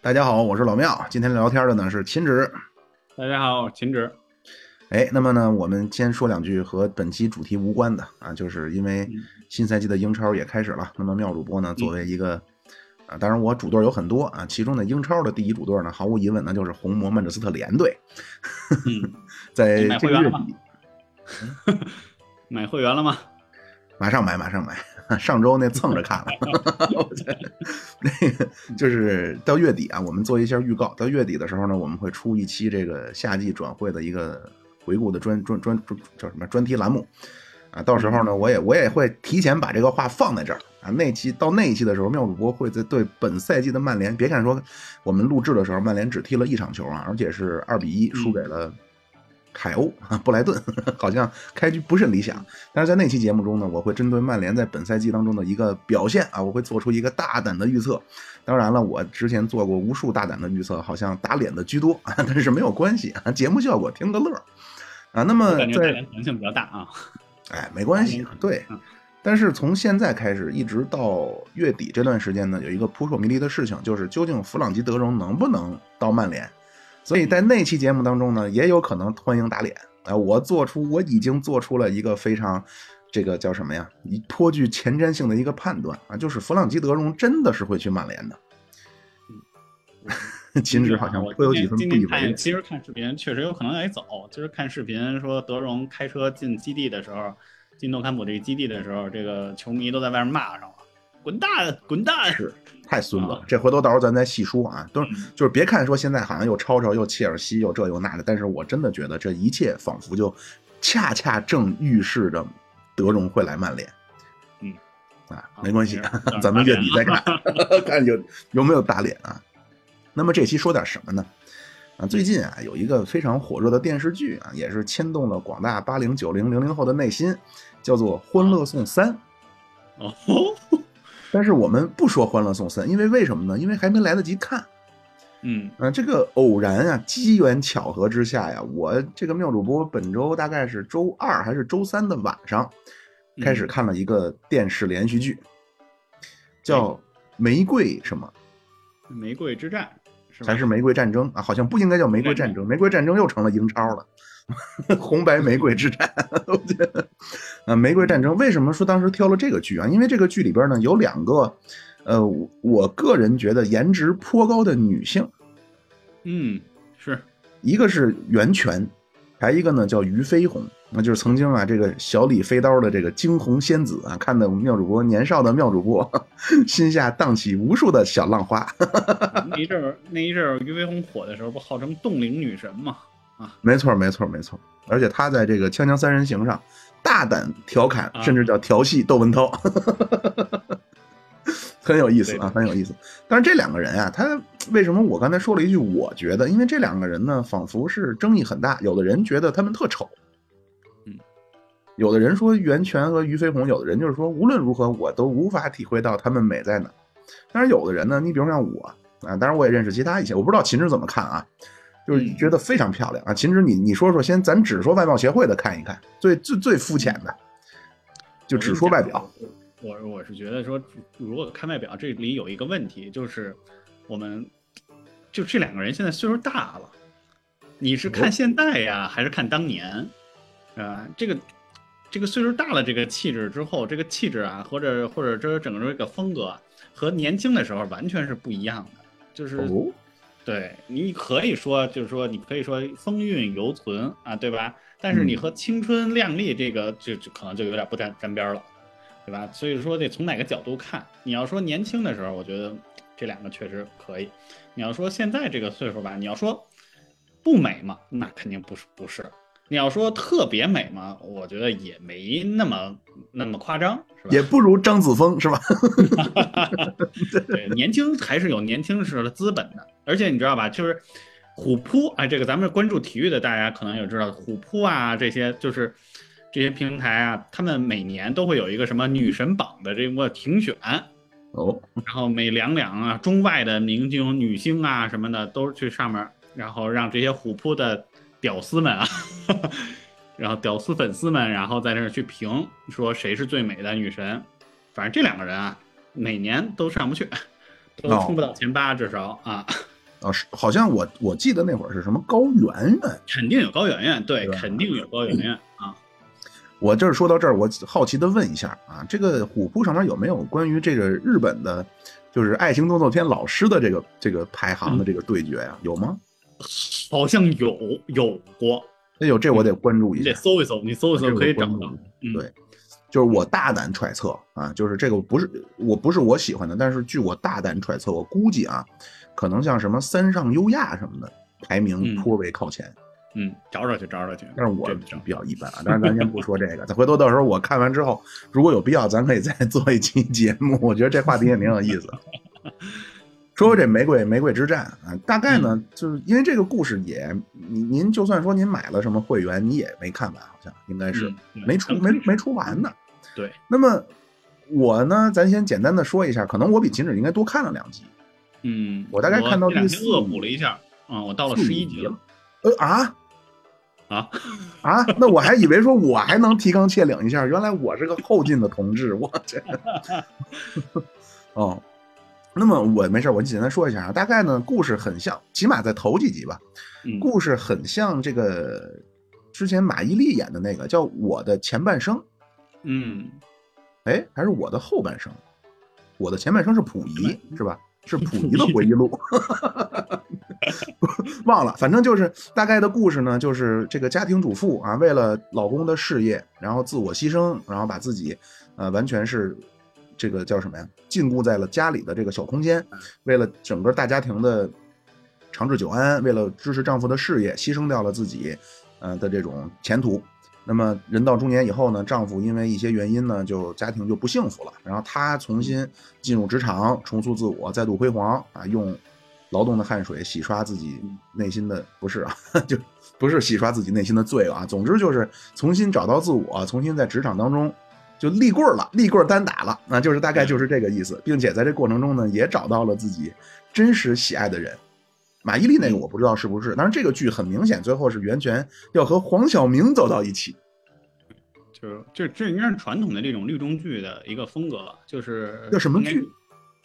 大家好，我是老庙。今天聊天的呢是秦止。大家好，秦止。哎，那么呢，我们先说两句和本期主题无关的啊，就是因为新赛季的英超也开始了。那么妙主播呢，作为一个啊，当然我主队有很多啊，其中的英超的第一主队呢，毫无疑问呢就是红魔曼彻斯特联队。在这个月底，买会员了吗？马上买，马上买。上周那蹭着看了，那个就是到月底啊，我们做一下预告。到月底的时候呢，我们会出一期这个夏季转会的一个回顾的专专专专叫什么专题栏目啊。到时候呢，我也我也会提前把这个话放在这儿啊。那期到那一期的时候，妙主播会在对本赛季的曼联，别看说我们录制的时候曼联只踢了一场球啊，而且是二比一输给了。海鸥啊，布莱顿 好像开局不甚理想，但是在那期节目中呢，我会针对曼联在本赛季当中的一个表现啊，我会做出一个大胆的预测。当然了，我之前做过无数大胆的预测，好像打脸的居多啊，但是没有关系啊，节目效果听个乐啊。那么在可能性比较大啊，哎，没关系，对。但是从现在开始一直到月底这段时间呢，有一个扑朔迷离的事情，就是究竟弗朗基德容能不能到曼联？所以在那期节目当中呢，也有可能欢迎打脸啊！我做出我已经做出了一个非常，这个叫什么呀？颇具前瞻性的一个判断啊，就是弗朗基德容真的是会去曼联的。嗯，秦止好像颇有几分不以为。其实看视频确实有可能得走。就是看视频说德容开车进基地的时候，进诺坎普这个基地的时候，这个球迷都在外面骂上了。滚蛋，滚蛋！是太孙子了。这回头到时候咱再细说啊。都是就是别看说现在好像又吵吵又切尔西又这又那的，但是我真的觉得这一切仿佛就恰恰正预示着德容会来曼联。嗯，啊，没关系，咱们月底再看，看有有没有打脸啊。那么这期说点什么呢？啊，最近啊有一个非常火热的电视剧啊，也是牵动了广大八零九零零零后的内心，叫做《欢乐颂三》。哦。但是我们不说《欢乐颂三》，因为为什么呢？因为还没来得及看。嗯，啊，这个偶然啊，机缘巧合之下呀，我这个妙主播本周大概是周二还是周三的晚上，开始看了一个电视连续剧，叫《玫瑰什么》？玫瑰之战，还是玫瑰战争啊？好像不应该叫玫瑰战争，玫瑰战争又成了英超了。红白玫瑰之战，我觉得啊，玫瑰战争为什么说当时挑了这个剧啊？因为这个剧里边呢有两个，呃，我个人觉得颜值颇高的女性，嗯，是一个是袁泉，还一个呢叫俞飞鸿，那就是曾经啊这个小李飞刀的这个惊鸿仙子啊，看的我们妙主播年少的妙主播 心下荡起无数的小浪花。那一阵儿，那一阵儿俞飞鸿火的时候，不号称冻龄女神吗？啊，没错，没错，没错，而且他在这个《锵锵三人行》上大胆调侃，甚至叫调戏窦文涛，很有意思啊，很有意思。但是这两个人啊，他为什么我刚才说了一句？我觉得，因为这两个人呢，仿佛是争议很大。有的人觉得他们特丑，嗯，有的人说袁泉和俞飞鸿，有的人就是说无论如何我都无法体会到他们美在哪。但是有的人呢，你比如像我啊，当然我也认识其他一些，我不知道秦志怎么看啊。就是觉得非常漂亮啊！秦止，你你说说，先咱只说外貌协会的看一看，最最最肤浅的，就只说外表。我我是觉得说，如果看外表，这里有一个问题，就是我们就这两个人现在岁数大了，你是看现在呀，还是看当年？啊，这个这个岁数大了，这个气质之后，这个气质啊，或者或者这整个这个风格和年轻的时候完全是不一样的，就是。对，你可以说，就是说，你可以说风韵犹存啊，对吧？但是你和青春靓丽这个，就就可能就有点不沾沾边了，对吧？所以说得从哪个角度看。你要说年轻的时候，我觉得这两个确实可以；你要说现在这个岁数吧，你要说不美嘛，那肯定不是不是。你要说特别美吗，我觉得也没那么那么夸张，是吧？也不如张子枫，是吧？对，年轻还是有年轻时候的资本的。而且你知道吧，就是虎扑，哎，这个咱们关注体育的，大家可能也知道，虎扑啊这些，就是这些平台啊，他们每年都会有一个什么女神榜的这个评选哦，然后每两两啊，中外的明星、女星啊什么的，都去上面，然后让这些虎扑的。屌丝们啊，然后屌丝粉丝们，然后在这儿去评说谁是最美的女神。反正这两个人啊，每年都上不去，都哦冲不到前八，至少啊，啊，是好像我我记得那会儿是什么高圆圆。肯定有高圆圆，对，肯定有高圆圆啊。我这儿说到这儿，我好奇的问一下啊，这个虎扑上面有没有关于这个日本的，就是爱情动作片老师的这个这个排行的这个对决呀、有吗？好像有有过，那有这我得关注一你下。得搜一搜，你搜一搜这个可以找到关注一下。嗯，对就是我大胆揣测啊，就是这个不是我不是我喜欢的，但是据我大胆揣测，我估计啊，可能像什么三上优亚什么的排名嗯颇为靠前，嗯，找找去，找找去。但是我比较一般啊。但是咱先不说这个，咱回头到时候我看完之后，如果有必要，咱可以再做一期节目。我觉得这话题也挺有意思。说说这玫瑰玫瑰之战啊，大概嗯呢，就是因为这个故事也，您您就算说您买了什么会员，你也没看完，好像应该是、嗯没出没没出完呢。对，那么我呢，咱先简单的说一下，可能我比秦止应该多看了两集。嗯，我大概看到第四天恶补了一下，啊，我到了十一集了呃啊啊，啊！那我还以为说我还能提纲挈领一下，原来我是个后进的同志，我这 哦。那么我没事，我简单说一下啊，大概呢，故事很像，起码在头几集吧，嗯故事很像这个之前马伊琍演的那个叫《我的前半生》，嗯，哎，还是我的后半生，我的前半生是溥仪是吧？是 溥仪的回忆录，忘了，反正就是大概的故事呢，就是这个家庭主妇啊，为了老公的事业，然后自我牺牲，然后把自己呃完全是这个叫什么呀，禁锢在了家里的这个小空间，为了整个大家庭的长治久安，为了支持丈夫的事业，牺牲掉了自己呃的这种前途。那么人到中年以后呢，丈夫因为一些原因呢，就家庭就不幸福了。然后她重新进入职场，重塑自我，再度辉煌啊，用劳动的汗水洗刷自己内心的不是啊，就不是洗刷自己内心的罪恶啊。总之就是重新找到自我，重新在职场当中就立棍儿了，立棍儿单打了，那就是大概就是这个意思，并且在这过程中呢，也找到了自己真实喜爱的人。马伊琍那个我不知道是不是，但是这个剧很明显，最后是袁泉要和黄晓明走到一起。就是这这应该是传统的这种律政剧的一个风格了，就是叫什么剧？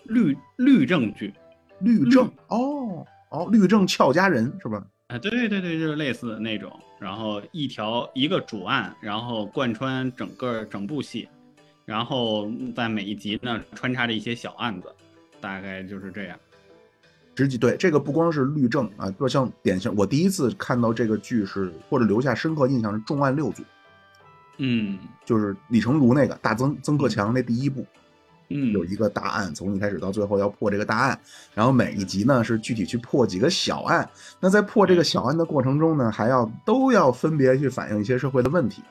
律律政剧。律政哦哦，律政俏佳人是吧？啊，对对对，就是类似的那种，然后一条一个主案，然后贯穿整个整部戏，然后在每一集呢穿插着一些小案子，大概就是这样。实际对这个不光是律政啊，就像典型，我第一次看到这个剧是或者留下深刻印象是《重案六组》，嗯。就是李成儒那个大曾曾克强那第一部，嗯，有一个大案，从一开始到最后要破这个大案，然后每一集呢是具体去破几个小案。那在破这个小案的过程中呢，还要都要分别去反映一些社会的问题，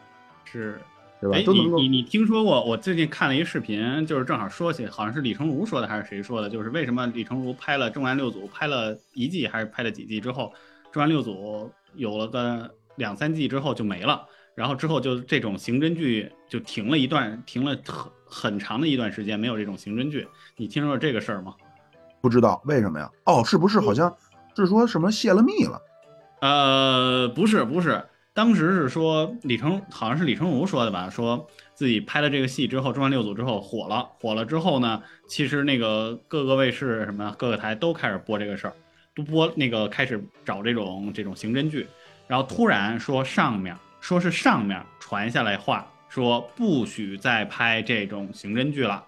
是。对吧哎，？都能够你你你听说过？我最近看了一视频，就是正好说起，好像是李成儒说的还是谁说的？就是为什么李成儒拍了《重案六组》，拍了一季还是拍了几季之后，《重案六组》有了个两三季之后就没了，然后之后就这种刑侦剧就停了一段，停了很很长的一段时间，没有这种刑侦剧。你听说过这个事儿吗？不知道为什么呀？哦，是不是好像是说什么泄了密了？呃，不是不是，当时是说李成，好像是李成儒说的吧，说自己拍了这个戏之后，《重案六组》之后火了，火了之后呢，其实那个各个卫视什么各个台都开始播这个事儿，都播那个开始找这种这种刑侦剧，然后突然说上面说是上面传下来话，说不许再拍这种刑侦剧了。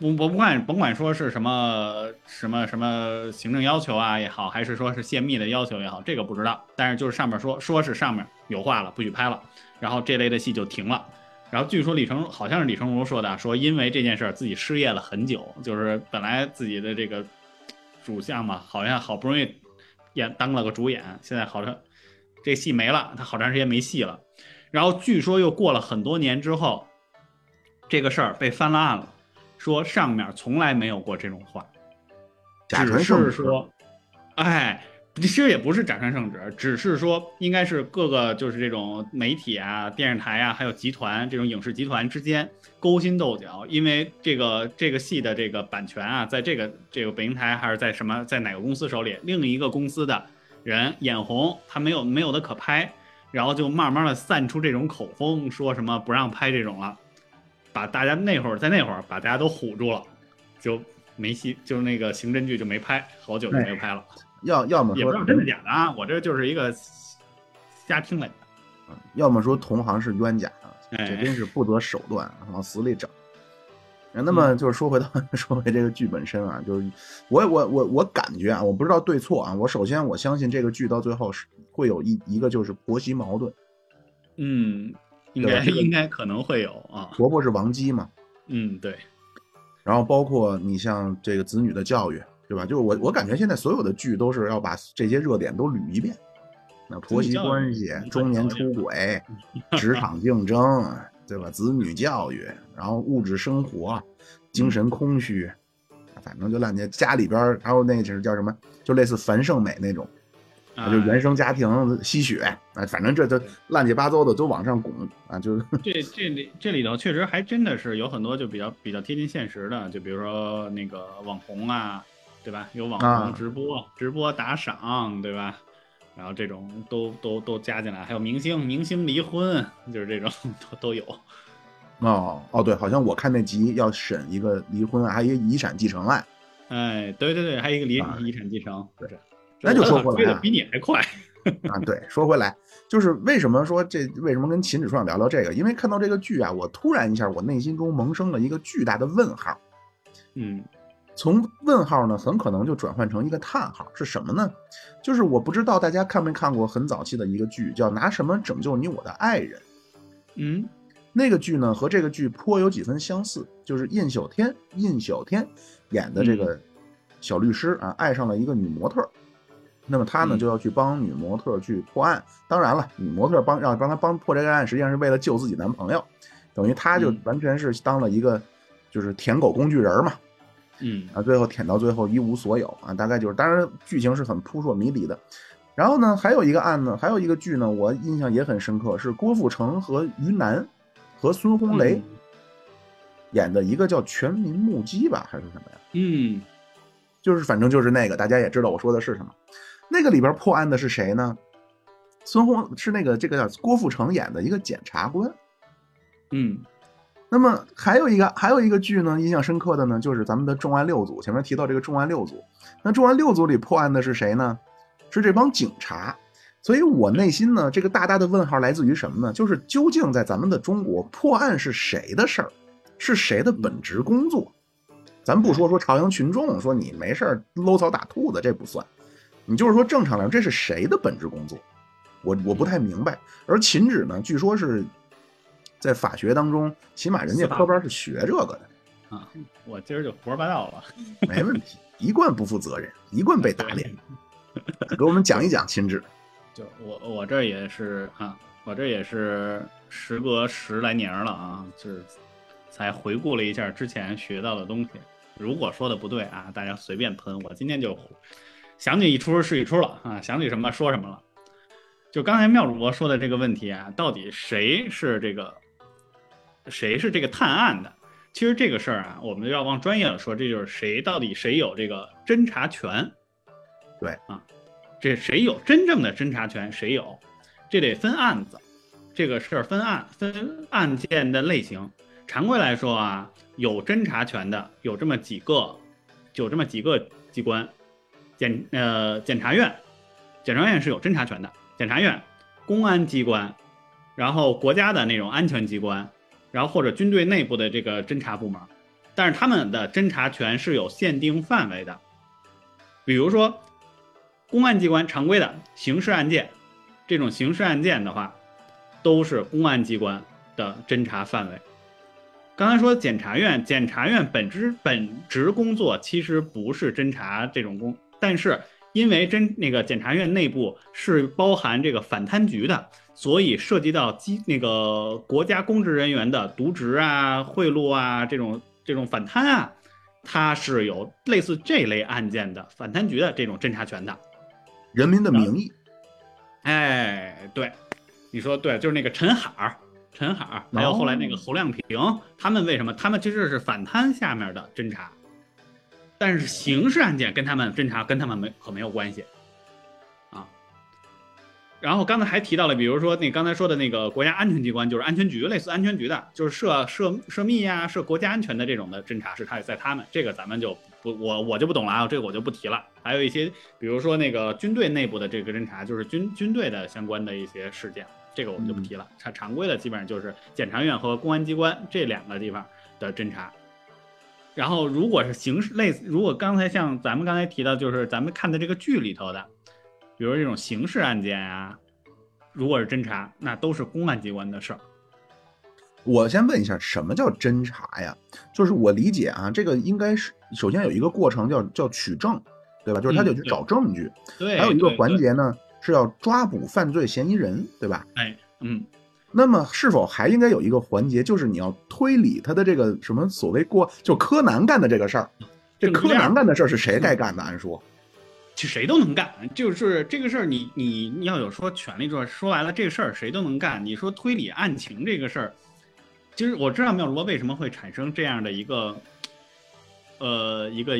不我不管甭管说是什么什么什么行政要求啊也好，还是说是泄密的要求也好，这个不知道。但是就是上面说说是上面有话了，不许拍了，然后这类的戏就停了。然后据说李成好像是李成儒说的，说因为这件事儿自己失业了很久，就是本来自己的这个主项嘛，好像好不容易演当了个主演，现在好像这戏没了，他好长时间没戏了。然后据说又过了很多年之后，这个事儿被翻了案了。说上面从来没有过这种话，假传只圣旨是说，哎，其实也不是假传圣旨，只是说应该是各个就是这种媒体啊、电视台啊，还有集团这种影视集团之间勾心斗角，因为这个这个戏的这个版权啊，在这个这个北京台还是在什么在哪个公司手里，另一个公司的人眼红，他没有没有的可拍，然后就慢慢的散出这种口风，说什么不让拍这种了。把大家那会儿在那会儿把大家都唬住了，就没戏，就是那个刑侦剧就没拍，好久就没拍了。要要么说也不知道真的假的啊，我这就是一个瞎听来的。要么说同行是冤家啊，哎这真是不择手段往死里整。那么就是说回到 说回这个剧本身啊，就是我我我我感觉啊，我不知道对错啊。我首先我相信这个剧到最后是会有一一个就是婆媳矛盾，嗯，应该应该可能会有啊。婆婆是王姬嘛，嗯，对，然后包括你像这个子女的教育，对吧？就是我我感觉现在所有的剧都是要把这些热点都捋一遍，那婆媳关系中年出轨、职场竞争，对吧？子女教育，然后物质生活、精神空虚，反正就烂街家里边儿还有那是叫什么，就类似樊胜美那种，啊，就原生家庭吸血啊，反正这都乱七八糟的都往上拱啊，就这这里这里头确实还真的是有很多就比较比较贴近现实的，就比如说那个网红啊，对吧？有网啊红直播、直播打赏，对吧？然后这种都都都加进来，还有明星明星离婚，就是这种都都有。哦哦对，好像我看那集要审一个离婚案，还有一个遗产继承案。哎，对对对，还有一个离啊遗产继承，对是。那就说回来啊比你还快。啊，对，说回来，就是为什么说这为什么跟秦指书想聊聊这个？因为看到这个剧啊，我突然一下，我内心中萌生了一个巨大的问号。嗯从问号呢，很可能就转换成一个叹号，是什么呢？就是我不知道大家看没看过很早期的一个剧，叫《拿什么拯救你我的爱人》。嗯那个剧呢和这个剧颇有几分相似，就是印小天印小天演的这个小律师啊，爱上了一个女模特，那么他呢嗯就要去帮女模特去破案。当然了，女模特帮让帮他帮破这个案，实际上是为了救自己男朋友，等于他就嗯完全是当了一个就是舔狗工具人儿嘛。嗯啊，最后舔到最后一无所有啊，大概就是，当然剧情是很扑朔迷离的。然后呢，还有一个案子，还有一个剧呢，我印象也很深刻，是郭富城和于南和孙红雷演的一个叫《全民目击》吧，还是什么呀？嗯就是反正就是那个，大家也知道我说的是什么。那个里边破案的是谁呢？孙红是那个这个叫郭富城演的一个检察官。嗯那么还有一个还有一个剧呢，印象深刻的呢，就是咱们的重案六组。前面提到这个重案六组，那重案六组里破案的是谁呢？是这帮警察。所以我内心呢，这个大大的问号来自于什么呢？就是究竟在咱们的中国，破案是谁的事儿，是谁的本职工作？咱不说说朝阳群众说你没事儿搂草打兔子，这不算。你就是说正常来说，这是谁的本职工作？我我不太明白。而秦止呢，据说是在法学当中，起码人家科班是学这个的，啊，我今儿就胡说八道了。没问题，一贯不负责任，一贯被打脸。给我们讲一讲秦志。就我我这也是啊，我这也是时隔十来年了啊，就是才回顾了一下之前学到的东西。如果说的不对啊，大家随便喷。我今天就想起一出是一出了啊，想起什么说什么了。就刚才妙主播说的这个问题啊，到底谁是这个谁是这个探案的？其实这个事儿啊，我们要往专业了说，这就是谁到底谁有这个侦查权。对啊，这谁有真正的侦查权？谁有？这得分案子，这个事儿分案分案件的类型。常规来说啊，有侦查权的有这么几个，有这么几个机关，检呃检察院，检察院是有侦查权的，检察院、公安机关，然后国家的那种安全机关，然后或者军队内部的这个侦查部门，但是他们的侦查权是有限定范围的，比如说公安机关常规的刑事案件，这种刑事案件的话，都是公安机关的侦查范围。刚才说检察院，检察院本职本职工作其实不是侦查这种工，但是因为侦那个检察院内部是包含这个反贪局的，所以涉及到机那个国家公职人员的渎职啊、贿赂啊这种这种反贪啊，它是有类似这类案件的反贪局的这种侦查权的。人民的名义，哎，对，你说对，就是那个陈海儿，陈海儿，还有后来那个侯亮平，他们为什么？他们其实是反贪下面的侦查，但是刑事案件跟他们侦查跟他们没可没有关系啊。然后刚才还提到了，比如说那刚才说的那个国家安全机关，就是安全局，类似安全局的，就是涉涉涉密呀、涉国家安全的这种的侦查是他在他们这个咱们就不我我就不懂了啊，这个我就不提了。还有一些，比如说那个军队内部的这个侦查，就是军军队的相关的一些事件，这个我们就不提了。常常规的基本上就是检察院和公安机关这两个地方的侦查。然后如果是刑事类似，如果刚才像咱们刚才提到，就是咱们看的这个剧里头的。比如这种刑事案件啊，如果是侦查，那都是公安机关的事儿。我先问一下，什么叫侦查呀？就是我理解啊，这个应该是首先有一个过程叫叫取证，对吧？就是他得去找证据。对。还有一个环节呢，是要抓捕犯罪嫌疑人，对吧？哎，嗯。那么是否还应该有一个环节，就是你要推理他的这个什么所谓过，就柯南干的这个事儿？这柯南干的事儿是谁该干的？按说。其实谁都能干，就是这个事儿，你你你要有说权利，说说白了，这个事儿谁都能干。你说推理案情这个事儿，其实我知道妙罗为什么会产生这样的一个，呃，一个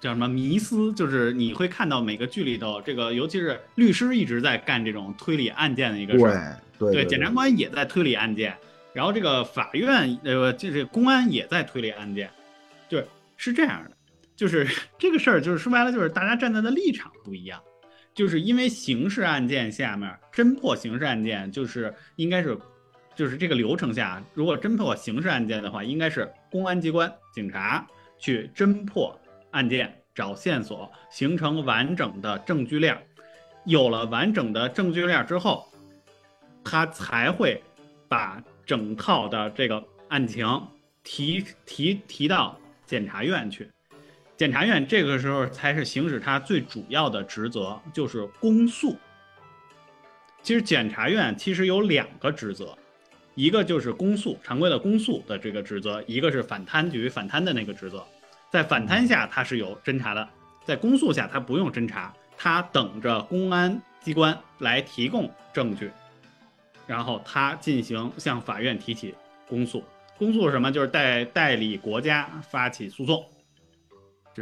叫什么迷思，就是你会看到每个剧里头，这个尤其是律师一直在干这种推理案件的一个事儿，对对，检察官也在推理案件，然后这个法院呃就是公安也在推理案件，对，是这样的。就是这个事儿，就是说白了，就是大家站在的立场不一样。就是因为刑事案件下面侦破刑事案件，就是应该是，就是这个流程下，如果侦破刑事案件的话，应该是公安机关、警察去侦破案件，找线索，形成完整的证据链。有了完整的证据链之后，他才会把整套的这个案情提提提到检察院去。检察院这个时候才是行使他最主要的职责，就是公诉。其实检察院其实有两个职责，一个就是公诉，常规的公诉的这个职责；一个是反贪局反贪的那个职责。在反贪下，他是有侦查的；在公诉下，他不用侦查，他等着公安机关来提供证据，然后他进行向法院提起公诉。公诉是什么？就是代代理国家发起诉讼。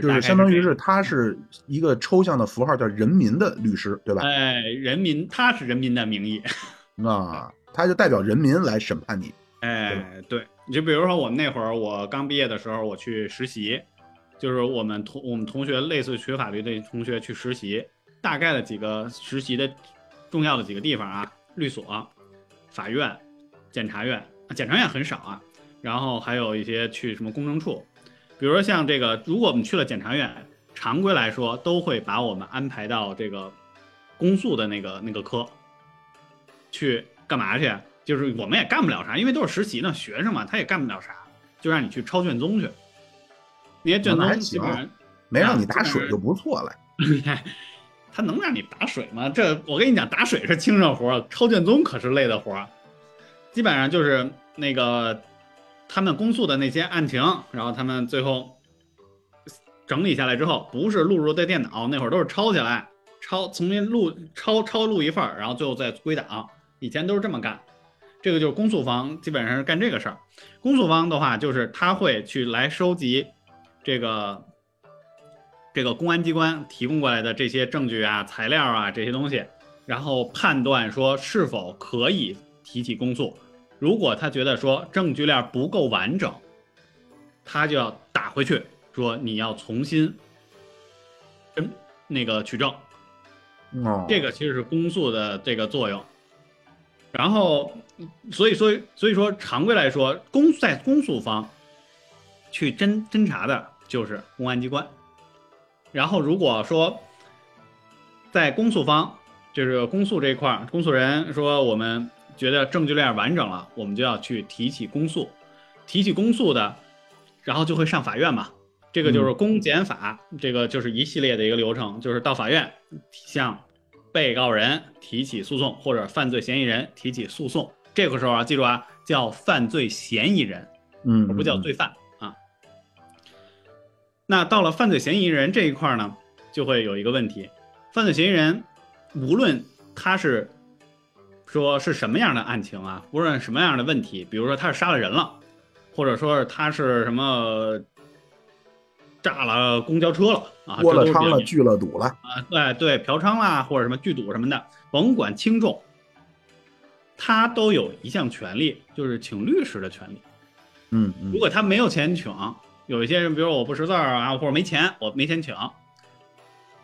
就是相当于是他是一个抽象的符号，叫人民的律师，对吧？哎，人民，他是人民的名义，啊，他就代表人民来审判你。哎，对，你就比如说我们那会儿，我刚毕业的时候，我去实习，就是我们同我们同学类似学法律的同学去实习，大概的几个实习的重要的几个地方啊，律所、法院、检察院，检察院很少啊，然后还有一些去什么公证处。比如说像这个，如果我们去了检察院，常规来说都会把我们安排到这个公诉的那个那个科去干嘛去？就是我们也干不了啥，因为都是实习呢，学生嘛，他也干不了啥，就让你去抄卷宗去。那些卷宗基本上没让你打水就不错了。他能让你打水吗？这我跟你讲，打水是轻省活，抄卷宗可是累的活。基本上就是那个。他们公诉的那些案情，然后他们最后整理下来之后，不是录入在电脑，那会儿都是抄起来，抄重新录，抄抄录一份儿，然后最后再归档。以前都是这么干，这个就是公诉方基本上是干这个事儿。公诉方的话，就是他会去来收集这个这个公安机关提供过来的这些证据啊、材料啊这些东西，然后判断说是否可以提起公诉。如果他觉得说证据链不够完整，他就要打回去，说你要重新，嗯，那个取证，哦，这个其实是公诉的这个作用。然后，所以说，所以说常规来说，公在公诉方去侦侦查的就是公安机关。然后如果说在公诉方，就是公诉这一块，公诉人说我们。觉得证据链完整了，我们就要去提起公诉，提起公诉的，然后就会上法院嘛。这个就是公检法，这个就是一系列的一个流程，就是到法院向被告人提起诉讼，或者犯罪嫌疑人提起诉讼。这个时候啊，记住啊，叫犯罪嫌疑人，嗯，而不叫罪犯啊。那到了犯罪嫌疑人这一块呢，就会有一个问题，犯罪嫌疑人无论他是。说是什么样的案情啊？无论什么样的问题，比如说他是杀了人了，或者说是他是什么炸了公交车了啊，窝了娼了，聚了赌了，啊，对对，嫖娼啦，或者什么聚赌什么的，甭管轻重，他都有一项权利，就是请律师的权利。嗯嗯如果他没有钱请，有一些人，比如我不识字儿啊，或者没钱，我没钱请，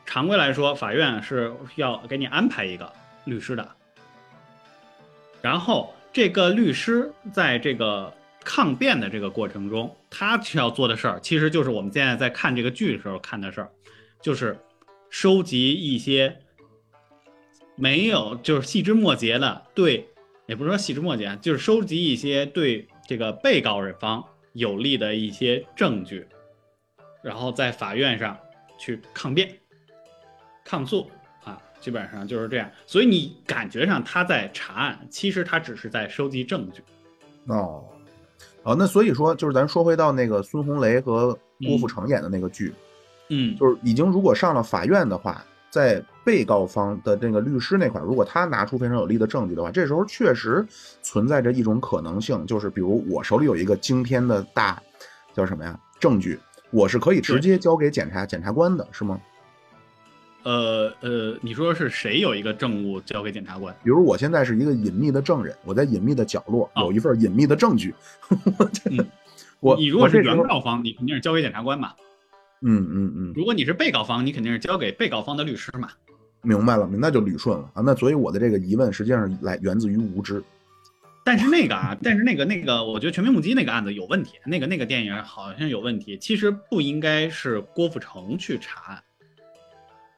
常规来说，法院是要给你安排一个律师的。然后这个律师在这个抗辩的这个过程中，他需要做的事儿，其实就是我们现在在看这个剧的时候看的事儿，就是收集一些没有就是细枝末节的对，也不是说细枝末节，就是收集一些对这个被告人方有利的一些证据，然后在法院上去抗辩、抗诉，基本上就是这样。所以你感觉上他在查案，其实他只是在收集证据。哦，哦，那所以说就是咱说回到那个孙红雷和郭富城演的那个剧，嗯，就是已经如果上了法院的话，在被告方的这个律师那块，如果他拿出非常有力的证据的话，这时候确实存在着一种可能性，就是比如我手里有一个惊天的大叫什么呀证据，我是可以直接交给检察检察官的，是吗？呃呃，你说是谁有一个证物交给检察官？比如我现在是一个隐秘的证人，我在隐秘的角落哦有一份隐秘的证据，我这嗯我你如果是原告方，你肯定是交给检察官嘛；嗯嗯嗯，如果你是被告方，你肯定是交给被告方的律师嘛。明白了，那就捋顺了啊。那所以我的这个疑问实际上来源自于无知。但是那个啊，但是那个那个，我觉得全民目击那个案子有问题，那个那个电影好像有问题。其实不应该是郭富城去查案，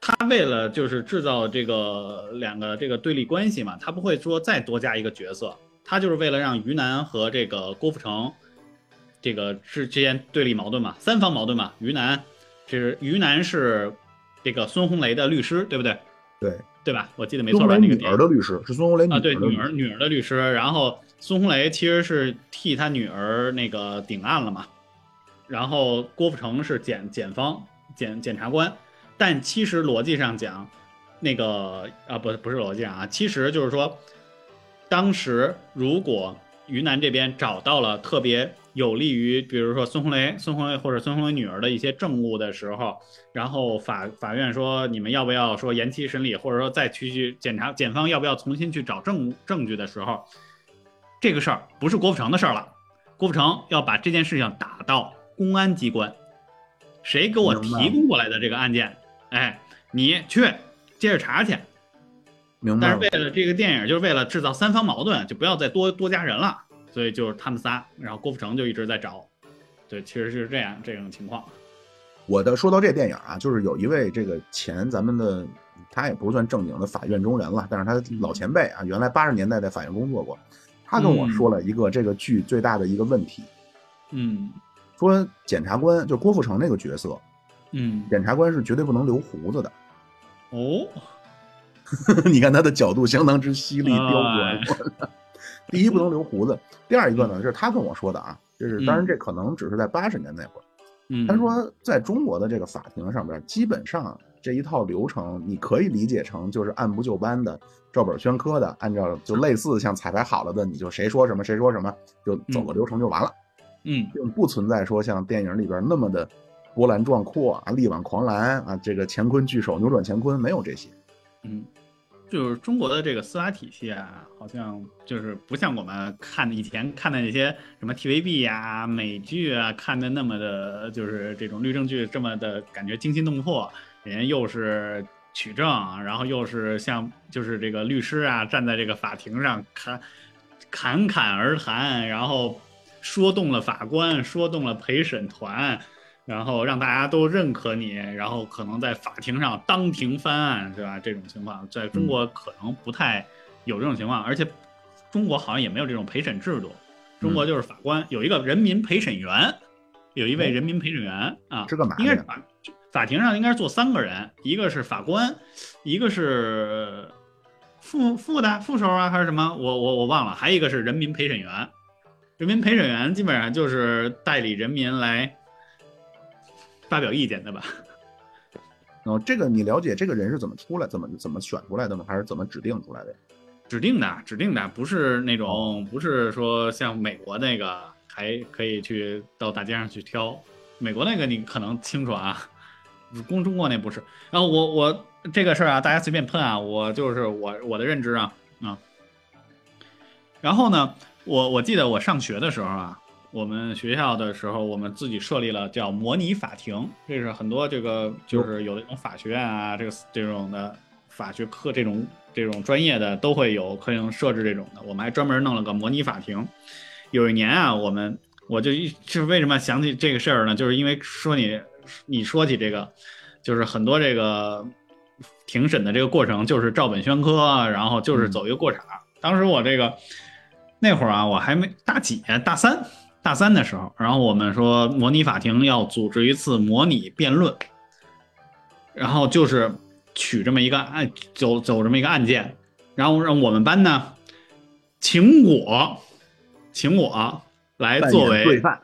他为了就是制造这个两个这个对立关系嘛，他不会说再多加一个角色，他就是为了让于南和这个郭富城这个之之间对立矛盾嘛，三方矛盾嘛。于南是于南是这个孙红雷的律师，对不对？对，对吧？我记得没错吧？那个电影儿的律师是孙红雷啊，对，女儿女儿的律师，然后孙红雷其实是替他女儿那个顶案了嘛，然后郭富城是检检方检检察官，但其实逻辑上讲，那个啊不不是逻辑上啊，其实就是说，当时如果云南这边找到了特别有利于，比如说孙红雷、孙红雷或者孙红雷女儿的一些证物的时候，然后法法院说你们要不要说延期审理，或者说再去去检查检方要不要重新去找证证据的时候，这个事儿不是郭富城的事儿了，郭富城要把这件事情打到公安机关，谁给我提供过来的这个案件，哎，你去接着查去。明白了但是为了这个电影，就是为了制造三方矛盾，就不要再多多加人了，所以就是他们仨，然后郭富城就一直在找，对，其实是这样这种情况。我的说到这电影啊，就是有一位这个前咱们的，他也不算正经的法院中人了，但是他老前辈啊，原来八十年代在法院工作过，他跟我说了一个这个剧最大的一个问题，嗯说检察官就郭富城那个角色，嗯，检察官是绝对不能留胡子的。哦，你看他的角度相当之犀利哎。刁钻。第一不能留胡子，第二一个呢，就是他跟我说的啊，就是当然这可能只是在八十年那会儿。嗯，他说，在中国的这个法庭上边，基本上这一套流程，你可以理解成就是按部就班的、照本宣科的，按照就类似像彩排好了的，你就谁说什么谁说什么，就走个流程就完了，嗯。并不存在说像电影里边那么的波澜壮阔啊、力挽狂澜啊，这个乾坤聚首、扭转乾坤，没有这些。嗯，就是中国的这个司法体系啊，好像就是不像我们看的以前看的那些什么 TVB 呀、美剧啊，看的那么的，就是这种律政剧这么的感觉惊心动魄。人又是取证，然后又是像就是这个律师啊，站在这个法庭上侃侃侃而谈，然后说动了法官，说动了陪审团。然后让大家都认可你，然后可能在法庭上当庭翻案，对吧？这种情况在中国可能不太有这种情况，而且中国好像也没有这种陪审制度。中国就是法官有一个人民陪审员，有一位人民陪审员啊，是干嘛应该是法法庭上应该是坐三个人，一个是法官，一个是副副的副手啊还是什么，我我我忘了，还有一个是人民陪审员。人民陪审员基本上就是代理人民来发表意见的吧？然后这个你了解这个人是怎么出来、怎么怎么选出来的吗？还是怎么指定出来的呀？指定的，指定的，不是那种，不是说像美国那个还可以去到大街上去挑，美国那个你可能清楚啊，公中国那不是。然后我我这个事儿啊，大家随便喷啊，我就是我我的认知啊啊。然后呢，我我记得我上学的时候啊，我们学校的时候，我们自己设立了叫模拟法庭，这是很多这个就是有那种法学院啊，这个这种的法学科这种这种专业的都会有可以设置这种的。我们还专门弄了个模拟法庭。有一年啊，我们我就一是为什么想起这个事儿呢？就是因为说你你说起这个，就是很多这个庭审的这个过程，就是照本宣科，然后就是走一个过场。当时我这个那会儿啊，我还没大几，大三，大三的时候，然后我们说模拟法庭要组织一次模拟辩论，然后就是取这么一个案，走走这么一个案件，然后让我们班呢，请我，请我来作为，罪犯，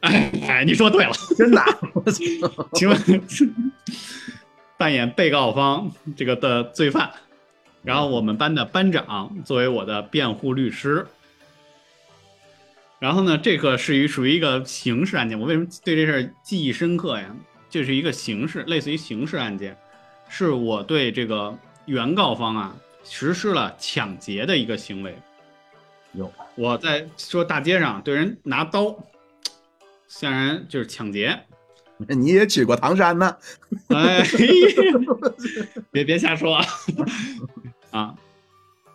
哎哎，你说对了。真的，请问 扮演被告方这个的罪犯，然后我们班的班长作为我的辩护律师。然后呢，这个是于属于一个刑事案件。我为什么对这事儿记忆深刻呀？这是一个刑事，类似于刑事案件，是我对这个原告方啊实施了抢劫的一个行为。有我在说大街上对人拿刀，向人就是抢劫，你也去过唐山呢？哎，别别瞎说啊！啊，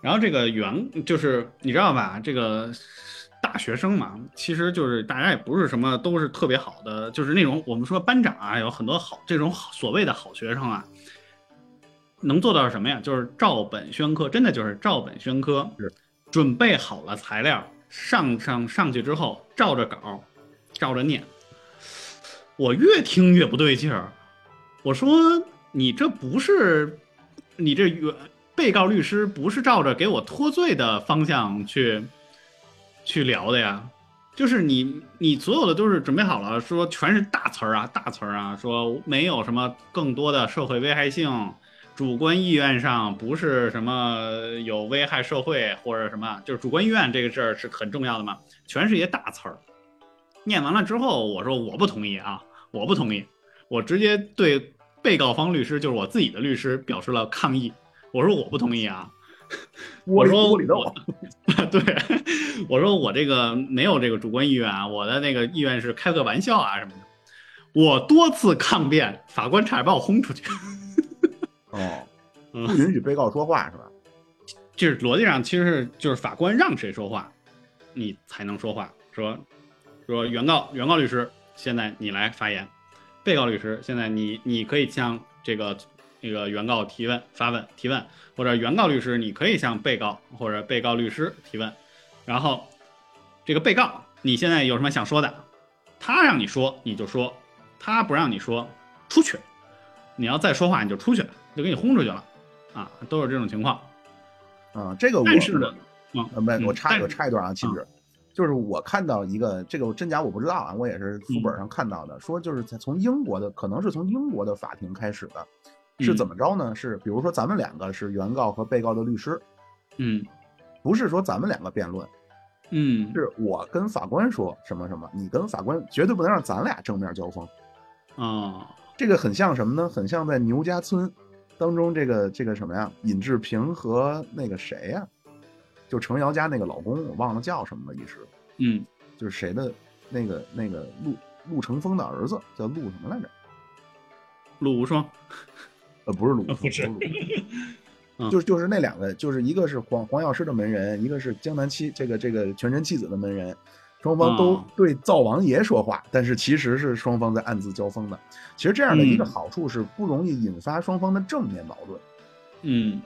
然后这个原就是你知道吧？这个大学生嘛，其实就是大家也不是什么都是特别好的，就是那种我们说班长啊，有很多好这种所谓的好学生啊，能做到什么呀？就是照本宣科，真的就是照本宣科是，准备好了材料，上上上去之后照着稿，照着念。我越听越不对劲儿，我说你这不是，你这原被告律师不是照着给我脱罪的方向去去聊的呀？就是你你所有的都是准备好了，说全是大词儿啊，大词儿啊，说没有什么更多的社会危害性，主观意愿上不是什么有危害社会或者什么，就是主观意愿这个事儿是很重要的嘛，全是一些大词儿。念完了之后，我说我不同意啊，我不同意，我直接对被告方律师，就是我自己的律师表示了抗议。我说我不同意啊，我说窝里斗，我 对，我说我这个没有这个主观意愿啊，我的那个意愿是开个玩笑啊什么的。我多次抗辩，法官差点把我轰出去。哦，嗯不允许被告说话是吧？就是逻辑上其实是就是法官让谁说话，你才能说话。说说原告原告律师，现在你来发言；被告律师，现在你你可以向这个那个原告提问发问提问，或者原告律师你可以向被告或者被告律师提问。然后这个被告你现在有什么想说的？他让你说你就说，他不让你说出去。你要再说话你就出去，就给你轰出去了，啊，都是这种情况。啊，这个我但是呢，嗯呃，没，我嗯插我插一段啊，亲子，就是我看到一个这个真假我不知道啊，我也是书嗯本上看到的，说就是在从英国的，可能是从英国的法庭开始的，是嗯怎么着呢？是比如说咱们两个是原告和被告的律师，嗯不是说咱们两个辩论，嗯是我跟法官说什么什么，你跟法官绝对不能让咱俩正面交锋。啊这个很像什么呢？很像在牛家村当中，这个这个什么呀？尹志平和那个谁呀？就程瑶家那个老公，我忘了叫什么了，一时嗯就是谁的那个那个陆陆成风的儿子叫陆什么来着？陆无双，呃，不是鲁，不是就是就是那两个，就是一个是黄黄药师的门人，一个是江南七这个这个全真七子的门人，双方都哦对灶王爷说话，但是其实是双方在暗自交锋的。其实这样的一个嗯。好处是不容易引发双方的正面矛盾。嗯，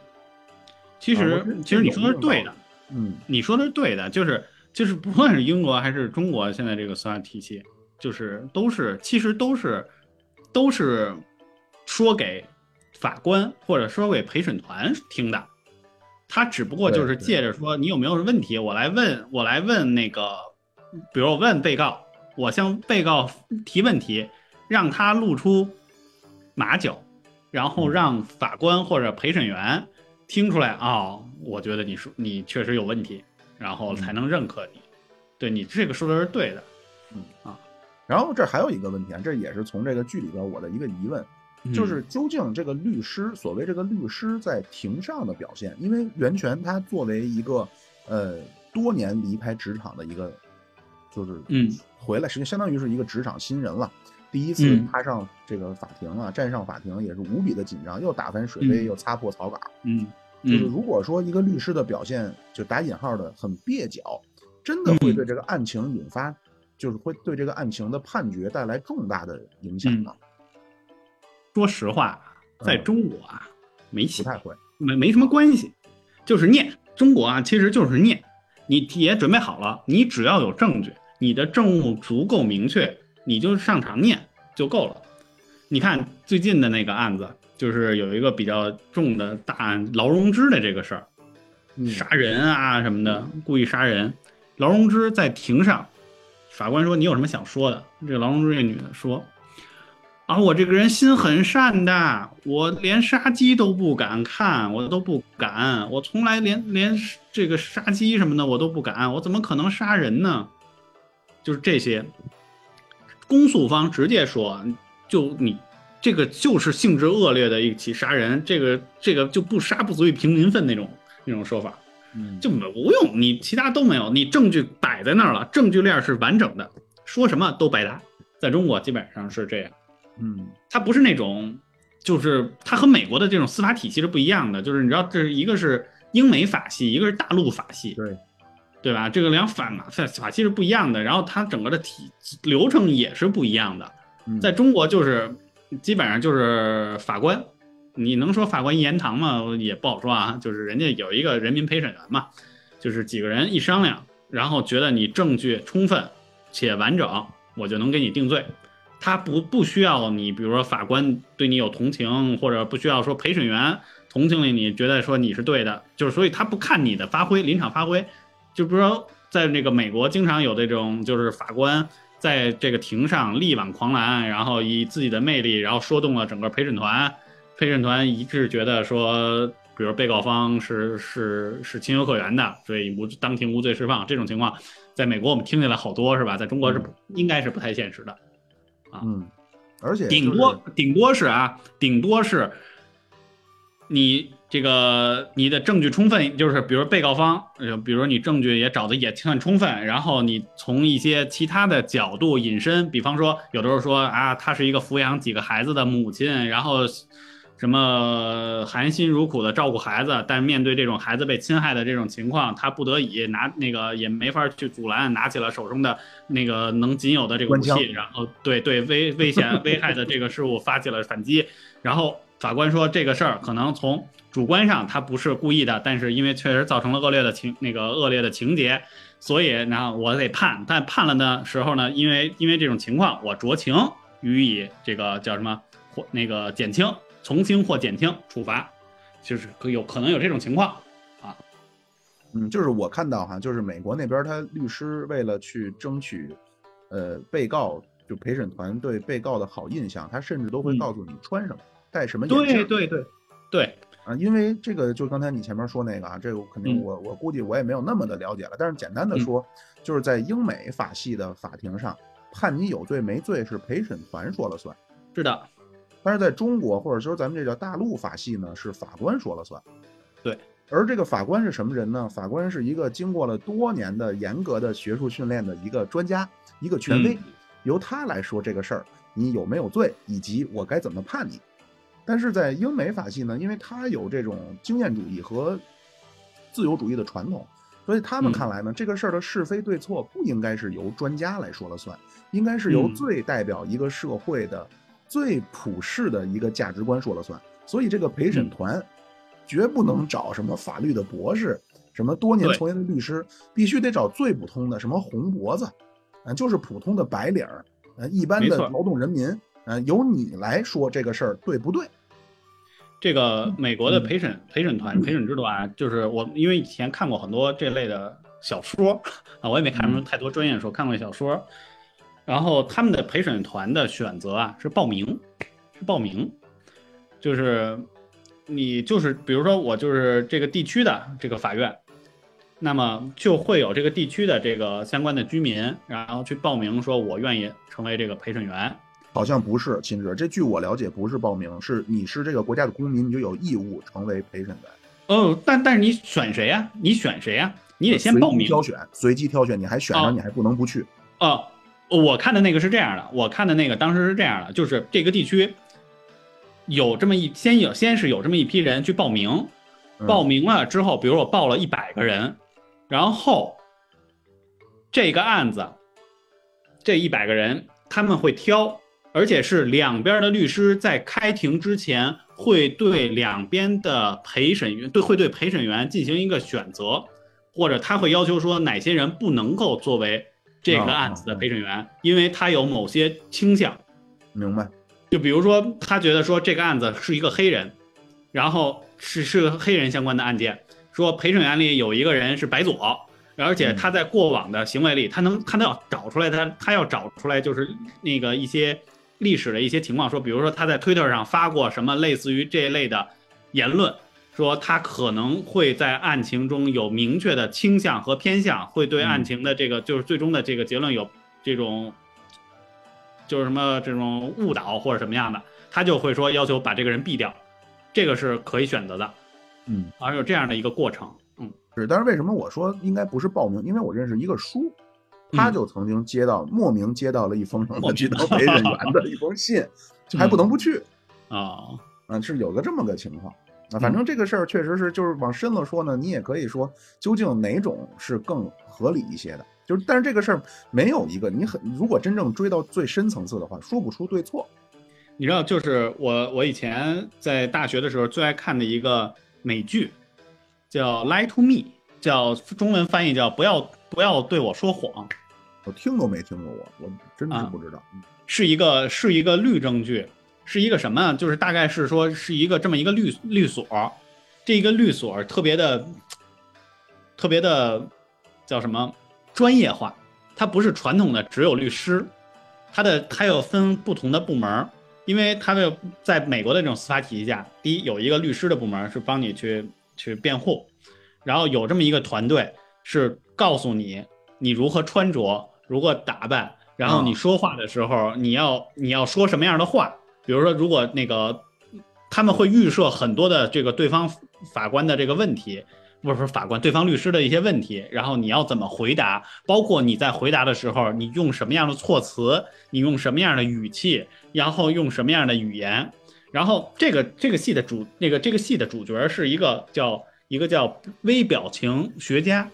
其实其实你说的是对的，嗯，你说的是对的，就是就是不管是英国还是中国现在这个司法体系，就是都是其实都是都是说给法官或者说给陪审团听的，他只不过就是借着说你有没有问题，我来问我来问那个，比如我问被告，我向被告提问题，让他露出马脚，然后嗯。让法官或者陪审员听出来哦，我觉得你说你确实有问题，然后才能认可你。对你这个说的是对的，嗯。啊，然后这还有一个问题啊，这也是从这个剧里边我的一个疑问，嗯就是究竟这个律师，所谓这个律师在庭上的表现，因为袁泉他作为一个呃多年离开职场的一个，就是嗯回来，实际相当于是一个职场新人了。第一次嗯踏上这个法庭啊，站上法庭也是无比的紧张，又打翻水杯，嗯又擦破草稿。嗯就是嗯如果说一个律师的表现就打引号的很蹩脚，真的会嗯对这个案情引发，就是会对这个案情的判决带来重大的影响的。说实话，在嗯中国啊，没戏，不太会。没没什么关系，就是念。中国啊，其实就是念。你也准备好了，你只要有证据，你的证物足够明确，你就上场念就够了。你看最近的那个案子，就是有一个比较重的大案，劳荣枝的这个事儿，嗯杀人啊什么的，故意杀人。劳荣枝在庭上，法官说：“你有什么想说的？”这个劳荣枝这女的说：“啊，我这个人心很善的，我连杀鸡都不敢看，我都不敢，我从来连连这个杀鸡什么的我都不敢，我怎么可能杀人呢？就是这些。公诉方直接说，就你这个就是性质恶劣的一起杀人，这个这个就不杀不足以平民愤那种那种说法。嗯，就不用你其他都没有，你证据摆在那儿了，证据链是完整的，说什么都白搭。在中国基本上是这样，嗯它不是那种，就是它和美国的这种司法体系是不一样的，就是你知道，这是一个是英美法系，一个是大陆法系，对，对吧？这个两法嘛法法系是不一样的，然后它整个的体流程也是不一样的。嗯在中国就是基本上就是法官，你能说法官一言堂吗？也不好说啊。就是人家有一个人民陪审员嘛，就是几个人一商量，然后觉得你证据充分且完整，我就能给你定罪。他不不需要你，比如说法官对你有同情，或者不需要说陪审员同情了你，觉得说你是对的，就是所以他不看你的发挥，临场发挥。就比如说在那个美国，经常有这种就是法官在这个庭上力挽狂澜，然后以自己的魅力，然后说动了整个陪审团，陪审团一致觉得说，比如被告方是是是情有可原的，所以无当庭无罪释放这种情况，在美国我们听起来好多是吧？在中国是不应该是不太现实的。嗯，而且顶就是多顶多是啊，顶多是你这个你的证据充分，就是比如被告方，呃，比如你证据也找的也算充分，然后你从一些其他的角度引申，比方说有的时候说啊，她是一个抚养几个孩子的母亲，然后。什么含辛茹苦的照顾孩子，但面对这种孩子被侵害的这种情况，他不得已拿那个也没法去阻拦，拿起了手中的那个能仅有的这个武器，然后对对危危险危害的这个事物发起了反击。然后法官说这个事儿可能从主观上他不是故意的，但是因为确实造成了恶劣的情那个恶劣的情节，所以然后我得判。但判了的时候呢，因为因为这种情况，我酌情予以这个叫什么或那个减轻。从轻或减轻处罚，就是可有可能有这种情况。啊。嗯，就是我看到哈，就是美国那边他律师为了去争取，呃，被告就陪审团对被告的好印象，他甚至都会嗯。告诉你穿什么、戴什么眼镜对对对对，啊，因为这个就刚才你前面说那个啊，这个肯定嗯。我我估计我也没有那么的了解了，但是简单的说，就是在英美法系的法庭上判你有罪没罪是陪审团说了算，是的，但是在中国或者说咱们这叫大陆法系呢，是法官说了算。对，而这个法官是什么人呢？法官是一个经过了多年的严格的学术训练的一个专家，一个权威，嗯由他来说这个事儿你有没有罪，以及我该怎么判你。但是在英美法系呢，因为他有这种经验主义和自由主义的传统，所以他们嗯看来呢，这个事儿的是非对错不应该是由专家来说了算，应该是由嗯最代表一个社会的。最普世的一个价值观说了算，所以这个陪审团绝不能找什么法律的博士，什么多年对。从业的律师，必须得找最普通的，什么红脖子，啊，就是普通的白领儿，呃，一般的劳动人民，呃，由你来说这个事儿对不对？这个美国的嗯。陪审陪审团陪审制度啊，就是我因为以前看过很多这类的小说 啊，我也没看什么太多专业书，看过小说。然后他们的陪审团的选择啊是报名，是报名，就是你就是比如说我就是这个地区的这个法院，那么就会有这个地区的这个相关的居民，然后去报名说，我愿意成为这个陪审员。好像不是，秦志，这据我了解不是报名，是你是这个国家的公民，你就有义务成为陪审员。哦，但但是你选谁呀？你选谁呀？你得先报名挑选，随机挑选，你还选上，你还不能不去。哦，我看的那个是这样的，我看的那个当时是这样的，就是这个地区有这么一先有先是有这么一批人去报名，报名了之后，比如我报了一百个人，然后这个案子这一百个人他们会挑。而且是两边的律师在开庭之前会对两边的陪审员对会对陪审员进行一个选择，或者他会要求说哪些人不能够作为这个案子的陪审员，因为他有某些倾向。明白？就比如说他觉得说这个案子是一个黑人，然后是是个黑人相关的案件，说陪审员里有一个人是白左，而且他在过往的行为里，他能他要找出来他他要找出来就是那个一些。历史的一些情况，说，比如说他在推特上发过什么类似于这一类的言论，说他可能会在案情中有明确的倾向和偏向，会对案情的这个就是最终的这个结论有这种，就是什么这种误导或者什么样的，他就会说要求把这个人毙掉，这个是可以选择的，嗯，而有这样的一个过程，嗯，是，但是为什么我说应该不是报名？因为我认识一个叔。他就曾经接到莫名接到了一封什么去当陪审员的 一封信，还不能不去。啊啊，是有个这么个情况啊。反正这个事儿确实是，就是往深了说呢，你也可以说究竟哪种是更合理一些的。就是，但是这个事儿没有一个你很，如果真正追到最深层次的话，说不出对错。你知道，就是我我以前在大学的时候最爱看的一个美剧，叫《Lie to Me》，叫中文翻译叫不要不要对我说谎。我听都没听过，我我真的是不知道，是一个是一个律政剧，是一个什么？就是大概是说是一个这么一个律律所，这一个律所特别的特别的叫什么专业化？它不是传统的只有律师，它的它要分不同的部门，因为它的在美国的这种司法体系下，第一有一个律师的部门是帮你去去辩护，然后有这么一个团队是告诉你你如何穿着。如何打扮，然后你说话的时候，你要你要说什么样的话？比如说，如果那个他们会预设很多的这个对方法官的这个问题，不是法官，对方律师的一些问题，然后你要怎么回答？包括你在回答的时候，你用什么样的措辞，你用什么样的语气，然后用什么样的语言？然后这个这个戏的主那个这个戏的主角是一个叫一个叫微表情学家。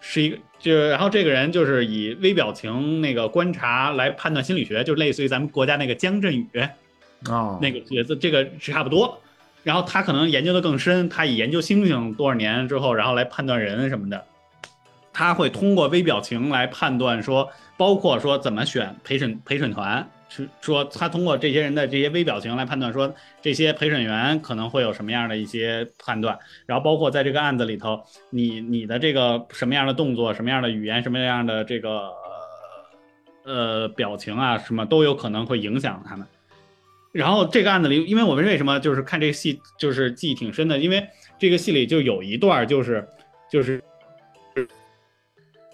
是一个，就然后这个人就是以微表情那个观察来判断心理学，就类似于咱们国家那个姜振宇，啊，那个角色，这个是差不多。然后他可能研究的更深，他以研究星星多少年之后，然后来判断人什么的，他会通过微表情来判断说，包括说怎么选陪审陪审团。是说他通过这些人的这些微表情来判断，说这些陪审员可能会有什么样的一些判断，然后包括在这个案子里头，你你的这个什么样的动作、什么样的语言、什么样的这个呃表情啊，什么都有可能会影响他们。然后这个案子里，因为我们为什么就是看这个戏就是记忆挺深的，因为这个戏里就有一段就是就是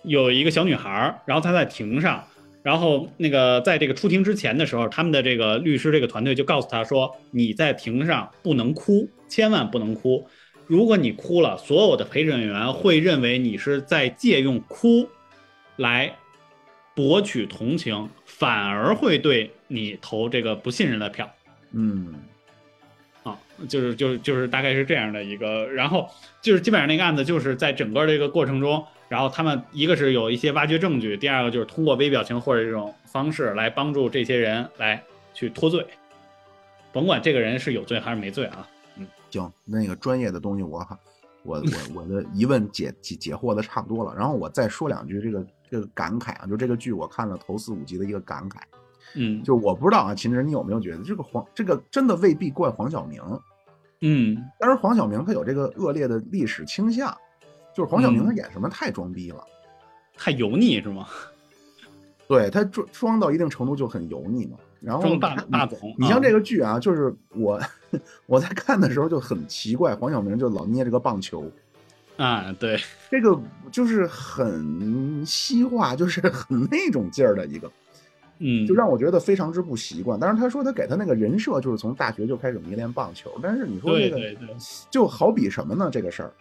有一个小女孩，然后她在庭上。然后那个在这个出庭之前的时候，他们的这个律师这个团队就告诉他说：“你在庭上不能哭，千万不能哭。如果你哭了，所有的陪审员会认为你是在借用哭来博取同情，反而会对你投这个不信任的票。”嗯，啊，就是就是就是大概是这样的一个，然后就是基本上那个案子就是在整个这个过程中。然后他们一个是有一些挖掘证据，第二个就是通过微表情或者这种方式来帮助这些人来去脱罪，甭管这个人是有罪还是没罪啊。嗯，行，那个专业的东西我我我我的疑问解解解惑的差不多了，然后我再说两句这个这个感慨啊，就这个剧我看了头四五集的一个感慨，嗯，就我不知道啊，秦晨你有没有觉得这个黄这个真的未必怪黄晓明，嗯，但是黄晓明他有这个恶劣的历史倾向。就是黄晓明他演什么太装逼了，太油腻是吗？对他装装到一定程度就很油腻嘛。然后大大总，你像这个剧啊，就是我我在看的时候就很奇怪，黄晓明就老捏这个棒球，啊，对，这个就是很西化，就是很那种劲儿的一个，嗯，就让我觉得非常之不习惯。但是，他说他给他那个人设就是从大学就开始迷恋棒球，但是你说这个，对对对，就好比什么呢？这个事儿，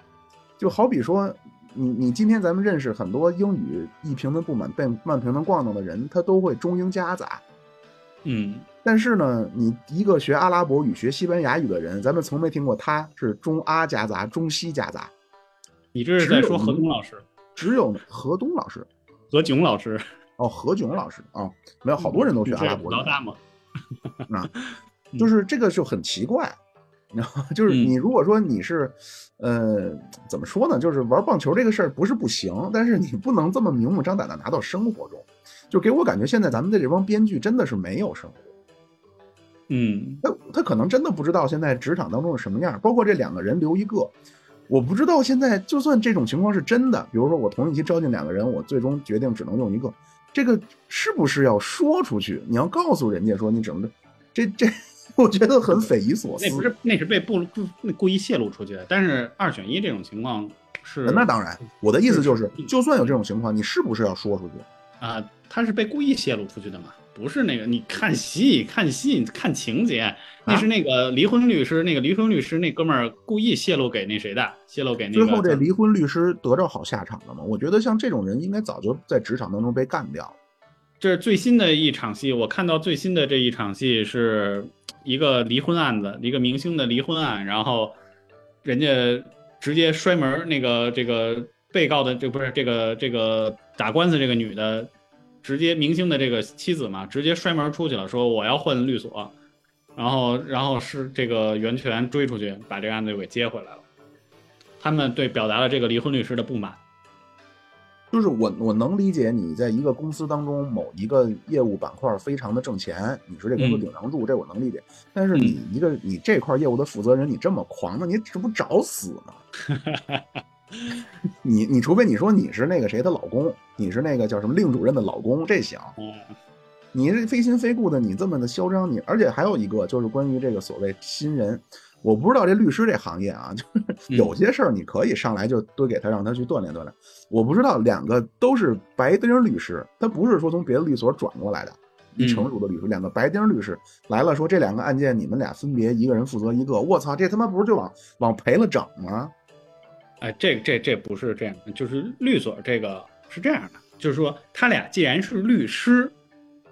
就好比说，你你今天咱们认识很多英语一平的不满、被慢平的咣当的人，他都会中英夹杂。嗯，但是呢，你一个学阿拉伯语、学西班牙语的人，咱们从没听过他是中阿夹杂、中西夹杂。你这是在说何东老师？只有何东老师、何炅老师哦，何炅老师啊，没有好多人都学阿拉伯语。老大吗？啊，就是这个就很奇怪，然后就是你如果说你是，呃，怎么说呢？就是玩棒球这个事儿不是不行，但是你不能这么明目张胆的拿到生活中，就给我感觉现在咱们的这帮编剧真的是没有生活。嗯，他他可能真的不知道现在职场当中是什么样，包括这两个人留一个。我不知道现在就算这种情况是真的，比如说我同一期招进两个人，我最终决定只能用一个，这个是不是要说出去？你要告诉人家说你怎么的？这这，我觉得很匪夷所思。那不是那是被不故意泄露出去的，但是二选一这种情况是那当然，我的意思就是，就算有这种情况，你是不是要说出去？啊，他是被故意泄露出去的嘛？不是那个，你看戏看戏看情节，那是那个离婚律师，那个离婚律师那哥们儿故意泄露给那谁的，泄露给那最后这离婚律师得着好下场了吗？我觉得像这种人应该早就在职场当中被干掉了。这是最新的一场戏，我看到最新的这一场戏是一个离婚案子，一个明星的离婚案，然后人家直接摔门，那个这个被告的这不是这个这个打官司这个女的。直接明星的这个妻子嘛，直接摔门出去了，说我要换律所，然后然后是这个袁泉追出去把这个案子又给接回来了。他们对表达了这个离婚律师的不满。就是我我能理解你在一个公司当中某一个业务板块非常的挣钱，你说这公司顶梁柱，这我能理解。但是你一个你这块业务的负责人，你这么狂呢，你这不找死吗？你你除非你说你是那个谁的老公，你是那个叫什么令主任的老公，这行。你这非亲非故的，你这么的嚣张，你而且还有一个就是关于这个所谓新人，我不知道这律师这行业啊，就是有些事儿你可以上来就多给他让他去锻炼锻炼。我不知道两个都是白丁律师，他不是说从别的律所转过来的，一成熟的律师，两个白丁律师来了，说这两个案件你们俩分别一个人负责一个，我操，这他妈不是就往往赔了整吗？哎，这这这不是这样的，就是律所这个是这样的，就是说他俩既然是律师，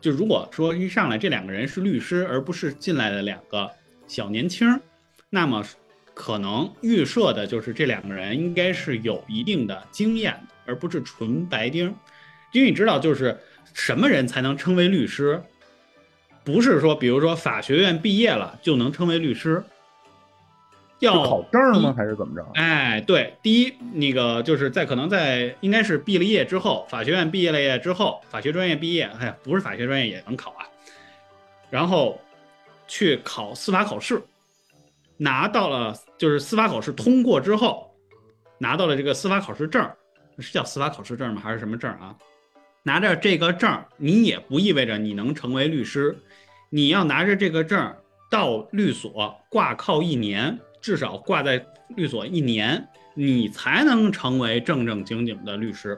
就如果说一上来这两个人是律师，而不是进来的两个小年轻，那么可能预设的就是这两个人应该是有一定的经验的，而不是纯白丁。因为你知道，就是什么人才能称为律师？不是说，比如说法学院毕业了就能称为律师。要考证吗？还是怎么着？哎，对，第一，那个就是在可能在应该是毕了业之后，法学院毕业了业之后，法学专业毕业，哎呀，不是法学专业也能考啊。然后去考司法考试，拿到了就是司法考试通过之后，拿到了这个司法考试证，是叫司法考试证吗？还是什么证啊？拿着这个证，你也不意味着你能成为律师，你要拿着这个证到律所挂靠一年。至少挂在律所一年，你才能成为正正经经的律师。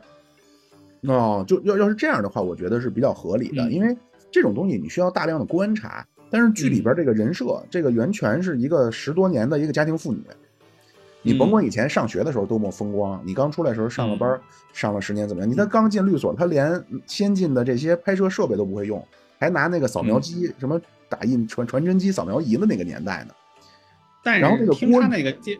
哦，就要要是这样的话，我觉得是比较合理的，因为这种东西你需要大量的观察。但是剧里边这个人设，这个袁泉是一个十多年的一个家庭妇女，你甭管以前上学的时候多么风光，你刚出来时候上了班，上了十年怎么样？你他刚进律所，他连先进的这些拍摄设备都不会用，还拿那个扫描机，什么打印传传真机、扫描仪的那个年代呢。但。是听他那个介，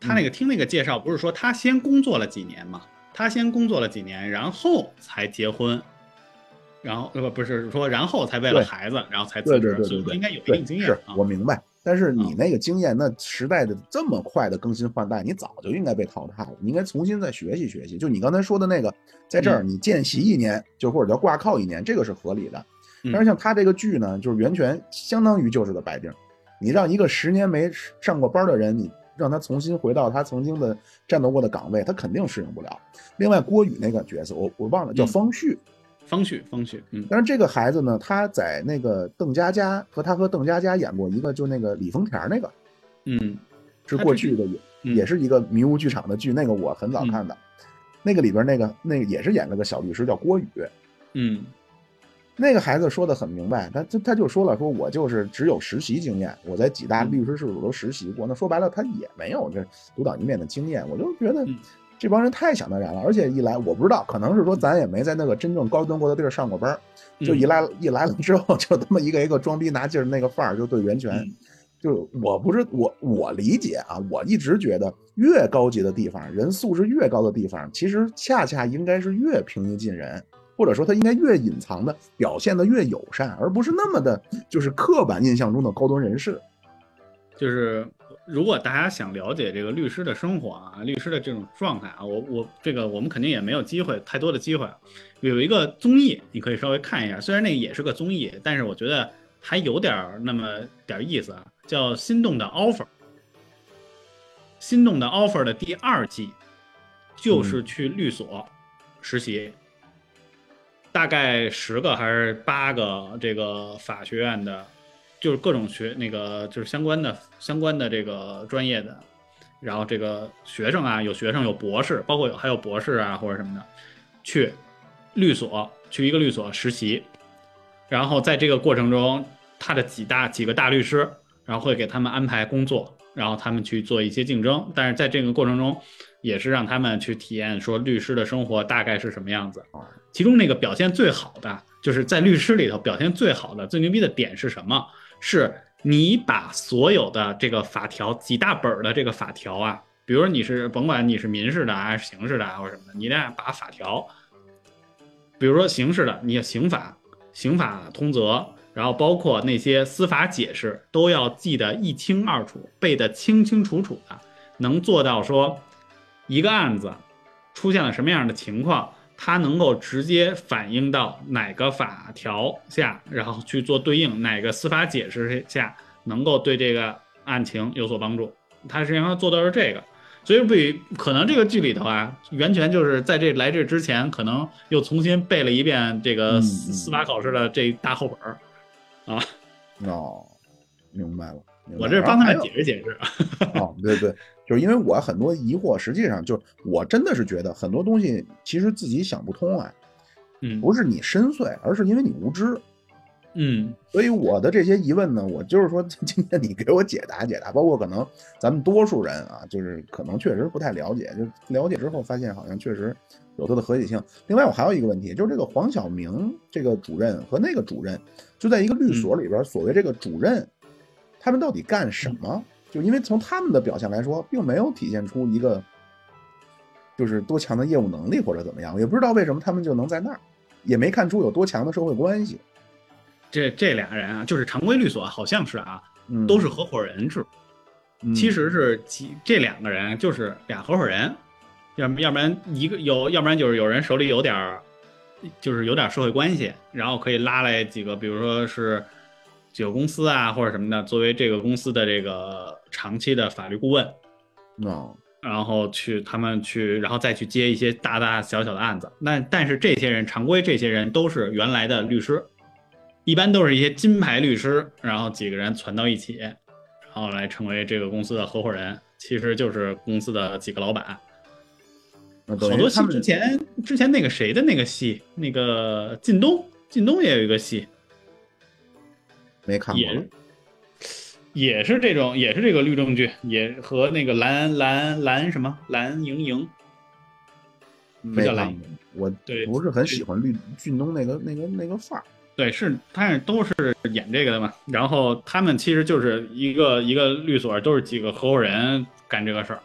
他那个听那个介绍，不是说他先工作了几年嘛？他先工作了几年，然后才结婚，然后不不是说然后才为了孩子，然后才辞职，所以应该有一定经验。是我明白，但是你那个经验，那时代的这么快的更新换代，你早就应该被淘汰了，你应该重新再学习学习。就你刚才说的那个，在这儿你见习一年，就或者叫挂靠一年，这个是合理的。但是像他这个剧呢，就是袁泉相当于就是个白丁。你让一个十年没上过班的人，你让他重新回到他曾经的战斗过的岗位，他肯定适应不了。另外，郭宇那个角色，我我忘了叫方旭，方旭，方旭。嗯。但是这个孩子呢，他在那个邓家佳和他和邓家佳演过一个，就那个李丰田那个，嗯，是过去的嗯也是一个迷雾剧场的剧，那个我很早看的。那个里边那个那个也是演了个小律师，叫郭宇。嗯那个孩子说的很明白，他他他就说了，说我就是只有实习经验，我在几大律师事务所都实习过。那说白了，他也没有这独当一面的经验。我就觉得嗯这帮人太想当然了，而且一来我不知道，可能是说咱也没在那个真正高端过的地儿上过班儿，就嗯一来一来了之后，就他妈一个一个装逼拿劲儿那个范儿，就对袁泉。嗯就我不是我我理解啊，我一直觉得越高级的地方，人素质越高的地方，其实恰恰应该是越平易近人，或者说他应该越隐藏的表现的越友善，而不是那么的，就是刻板印象中的高端人士。就是如果大家想了解这个律师的生活啊，律师的这种状态啊，我我这个我们肯定也没有机会太多的机会。有一个综艺，你可以稍微看一下，虽然那也是个综艺，但是我觉得还有点那么点意思啊，叫《心动的 offer》。心动的 offer 的第二季就是去律所实习，大概十个还是八个这个法学院的，就是各种学那个就是相关的相关的这个专业的，然后这个学生啊，有学生有博士，包括有还有博士啊或者什么的，去律所去一个律所实习，然后在这个过程中，他的几大几个大律师，然后会给他们安排工作，然后他们去做一些竞争，但是在这个过程中，也是让他们去体验说律师的生活大概是什么样子。其中那个表现最好的，就是在律师里头表现最好的、最牛逼的点是什么？是你把所有的这个法条几大本儿的这个法条啊，比如说你是甭管你是民事的还是刑事的啊或者什么的，你得把法条，比如说刑事的，你的刑法、刑法通则，然后包括那些司法解释，都要记得一清二楚，背得清清楚楚的，能做到说一个案子出现了什么样的情况，它能够直接反映到哪个法条下，然后去做对应，哪个司法解释下能够对这个案情有所帮助。它实际上做到是这个，所以比可能这个剧里头啊，袁泉就是在这来这之前，可能又重新背了一遍这个嗯司法考试的这大厚本儿。哦，明白了。明白了我这是帮他们解释解释。哦，对对，就是因为我很多疑惑，实际上就是我真的是觉得很多东西其实自己想不通啊，嗯不是你深邃，而是因为你无知。嗯所以我的这些疑问呢，我就是说，今天你给我解答解答，包括可能咱们多数人啊，就是可能确实不太了解，就了解之后发现好像确实有它的合理性。另外，我还有一个问题，就是这个黄晓明这个主任和那个主任，就在一个律所里边，所谓这个主任，他们到底干什么？就因为从他们的表现来说，并没有体现出一个就是多强的业务能力或者怎么样，也不知道为什么他们就能在那儿，也没看出有多强的社会关系。这这俩人啊，就是常规律所，好像是啊，嗯，都是合伙人制。嗯其实是几这两个人就是俩合伙人，要不要不然一个有，要不然就是有人手里有点儿，就是有点社会关系，然后可以拉来几个，比如说是几个公司啊或者什么的，作为这个公司的这个长期的法律顾问，哦，然后去他们去，然后再去接一些大大小小的案子。那但是这些人常规这些人都是原来的律师，一般都是一些金牌律师，然后几个人攒到一起，然后来成为这个公司的合伙人，其实就是公司的几个老板。好多戏于他们之前之前那个谁的那个戏，那个靳东，靳东也有一个戏，没看过也也是这种，也是这个律政剧，也和那个蓝蓝蓝什么蓝莹莹，没看叫蓝过，我对不是很喜欢绿俊东那个那个那个范儿。对，是，但是都是演这个的嘛。然后他们其实就是一个一个律所，都是几个合伙人干这个事儿。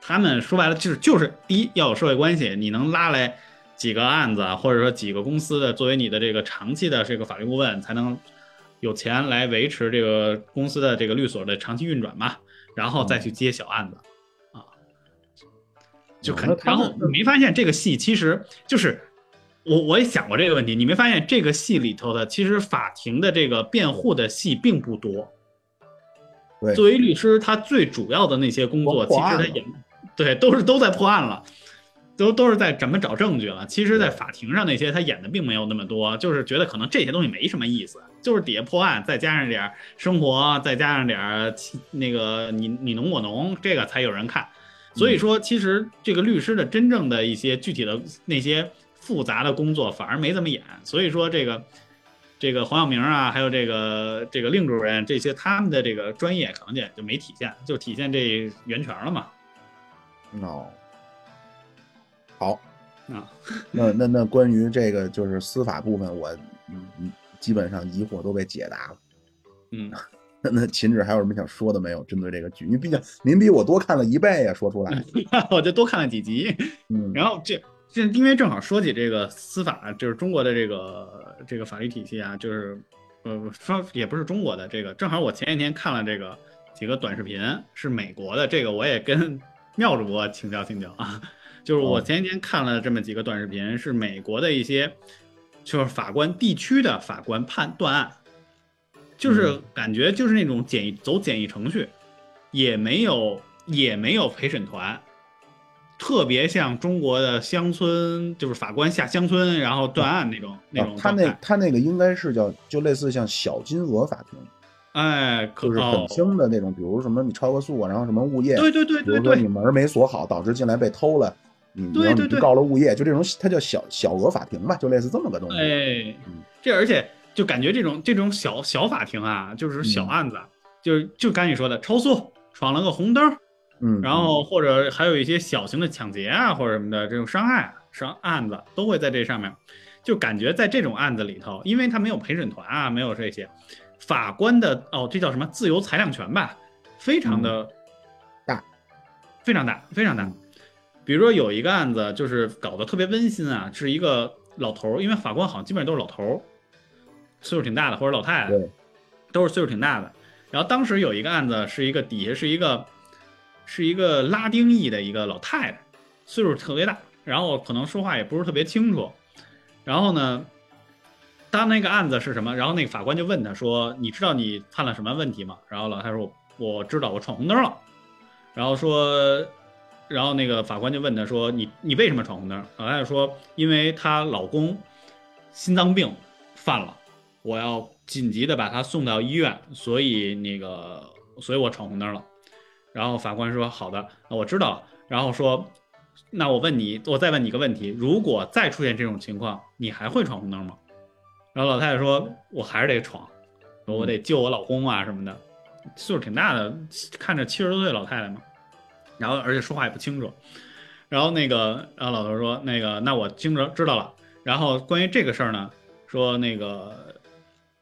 他们说白了就是就是第一要有社会关系，你能拉来几个案子，或者说几个公司的作为你的这个长期的这个法律顾问，才能有钱来维持这个公司的这个律所的长期运转嘛。然后再去接小案子啊，就肯那。他然后你没发现这个戏其实就是我我也想过这个问题，你没发现这个戏里头的其实法庭的这个辩护的戏并不多。对作为律师，他最主要的那些工作，其实他演，对，都是都在破案了，都都是在怎么找证据了。其实，在法庭上那些他演的并没有那么多，就是觉得可能这些东西没什么意思，就是底下破案，再加上点儿生活，再加上点儿那个你你侬我侬，这个才有人看。所以说，其实这个律师的真正的一些具体的那些复杂的工作反而没怎么演。所以说，这个这个黄晓明啊，还有这个这个令主任这些他们的这个专业可能也就没体现，就体现这源泉了嘛。哦，好啊，那那那关于这个就是司法部分，我嗯嗯基本上疑惑都被解答了。嗯，那 那秦志还有什么想说的没有？针对这个剧，因为毕竟您比我多看了一倍呀，说出来。我就多看了几集。嗯，然后这这因为正好说起这个司法，就是中国的这个这个法律体系啊，就是呃说也不是中国的这个，正好我前几天看了这个几个短视频，是美国的，这个我也跟妙主播请教请教啊。就是我前几天看了这么几个短视频，是美国的一些就是法官地区的法官判断案。就是感觉就是那种简易走简易程序，也没有也没有陪审团，特别像中国的乡村，就是法官下乡村然后断案那种那种。他那他那个应该是叫就类似像小金额法庭，哎，就是很轻的那种，比如什么你超个速啊，然后什么物业，对对对对，比如说你门没锁好，导致进来被偷了，你对对对告了物业，就这种它叫小小额法庭吧，就类似这么个东西。哎，这而且。就感觉这种这种小小法庭啊，就是小案子，就是就刚你说的超速闯了个红灯，嗯，然后或者还有一些小型的抢劫啊或者什么的这种伤害伤案子都会在这上面，就感觉在这种案子里头，因为他没有陪审团啊，没有这些法官的哦，这叫什么自由裁量权吧，非常的大，非常大非常大。比如说有一个案子就是搞得特别温馨啊，是一个老头儿，因为法官好像基本上都是老头儿。岁数挺大的，或者老太太，都是岁数挺大的。然后当时有一个案子，是一个底下是一个，是一个拉丁裔的一个老太太，岁数特别大，然后可能说话也不是特别清楚。然后呢，当那个案子是什么？然后那个法官就问他说：“你知道你犯了什么问题吗？”然后老太太说：“我知道，我闯红灯了。”然后说，然后那个法官就问他说：“你你为什么闯红灯？”老太太说：“因为她老公心脏病犯了。”我要紧急的把他送到医院，所以那个，所以我闯红灯了。然后法官说：“好的，那我知道。”然后说：“那我问你，我再问你个问题，如果再出现这种情况，你还会闯红灯吗？”然后老太太说：“我还是得闯，我得救我老公啊什么的，岁数挺大的，看着七十多岁老太太嘛。然后而且说话也不清楚。然后那个，然后老头说：那个，那我听着知道了。然后关于这个事儿呢，说那个。”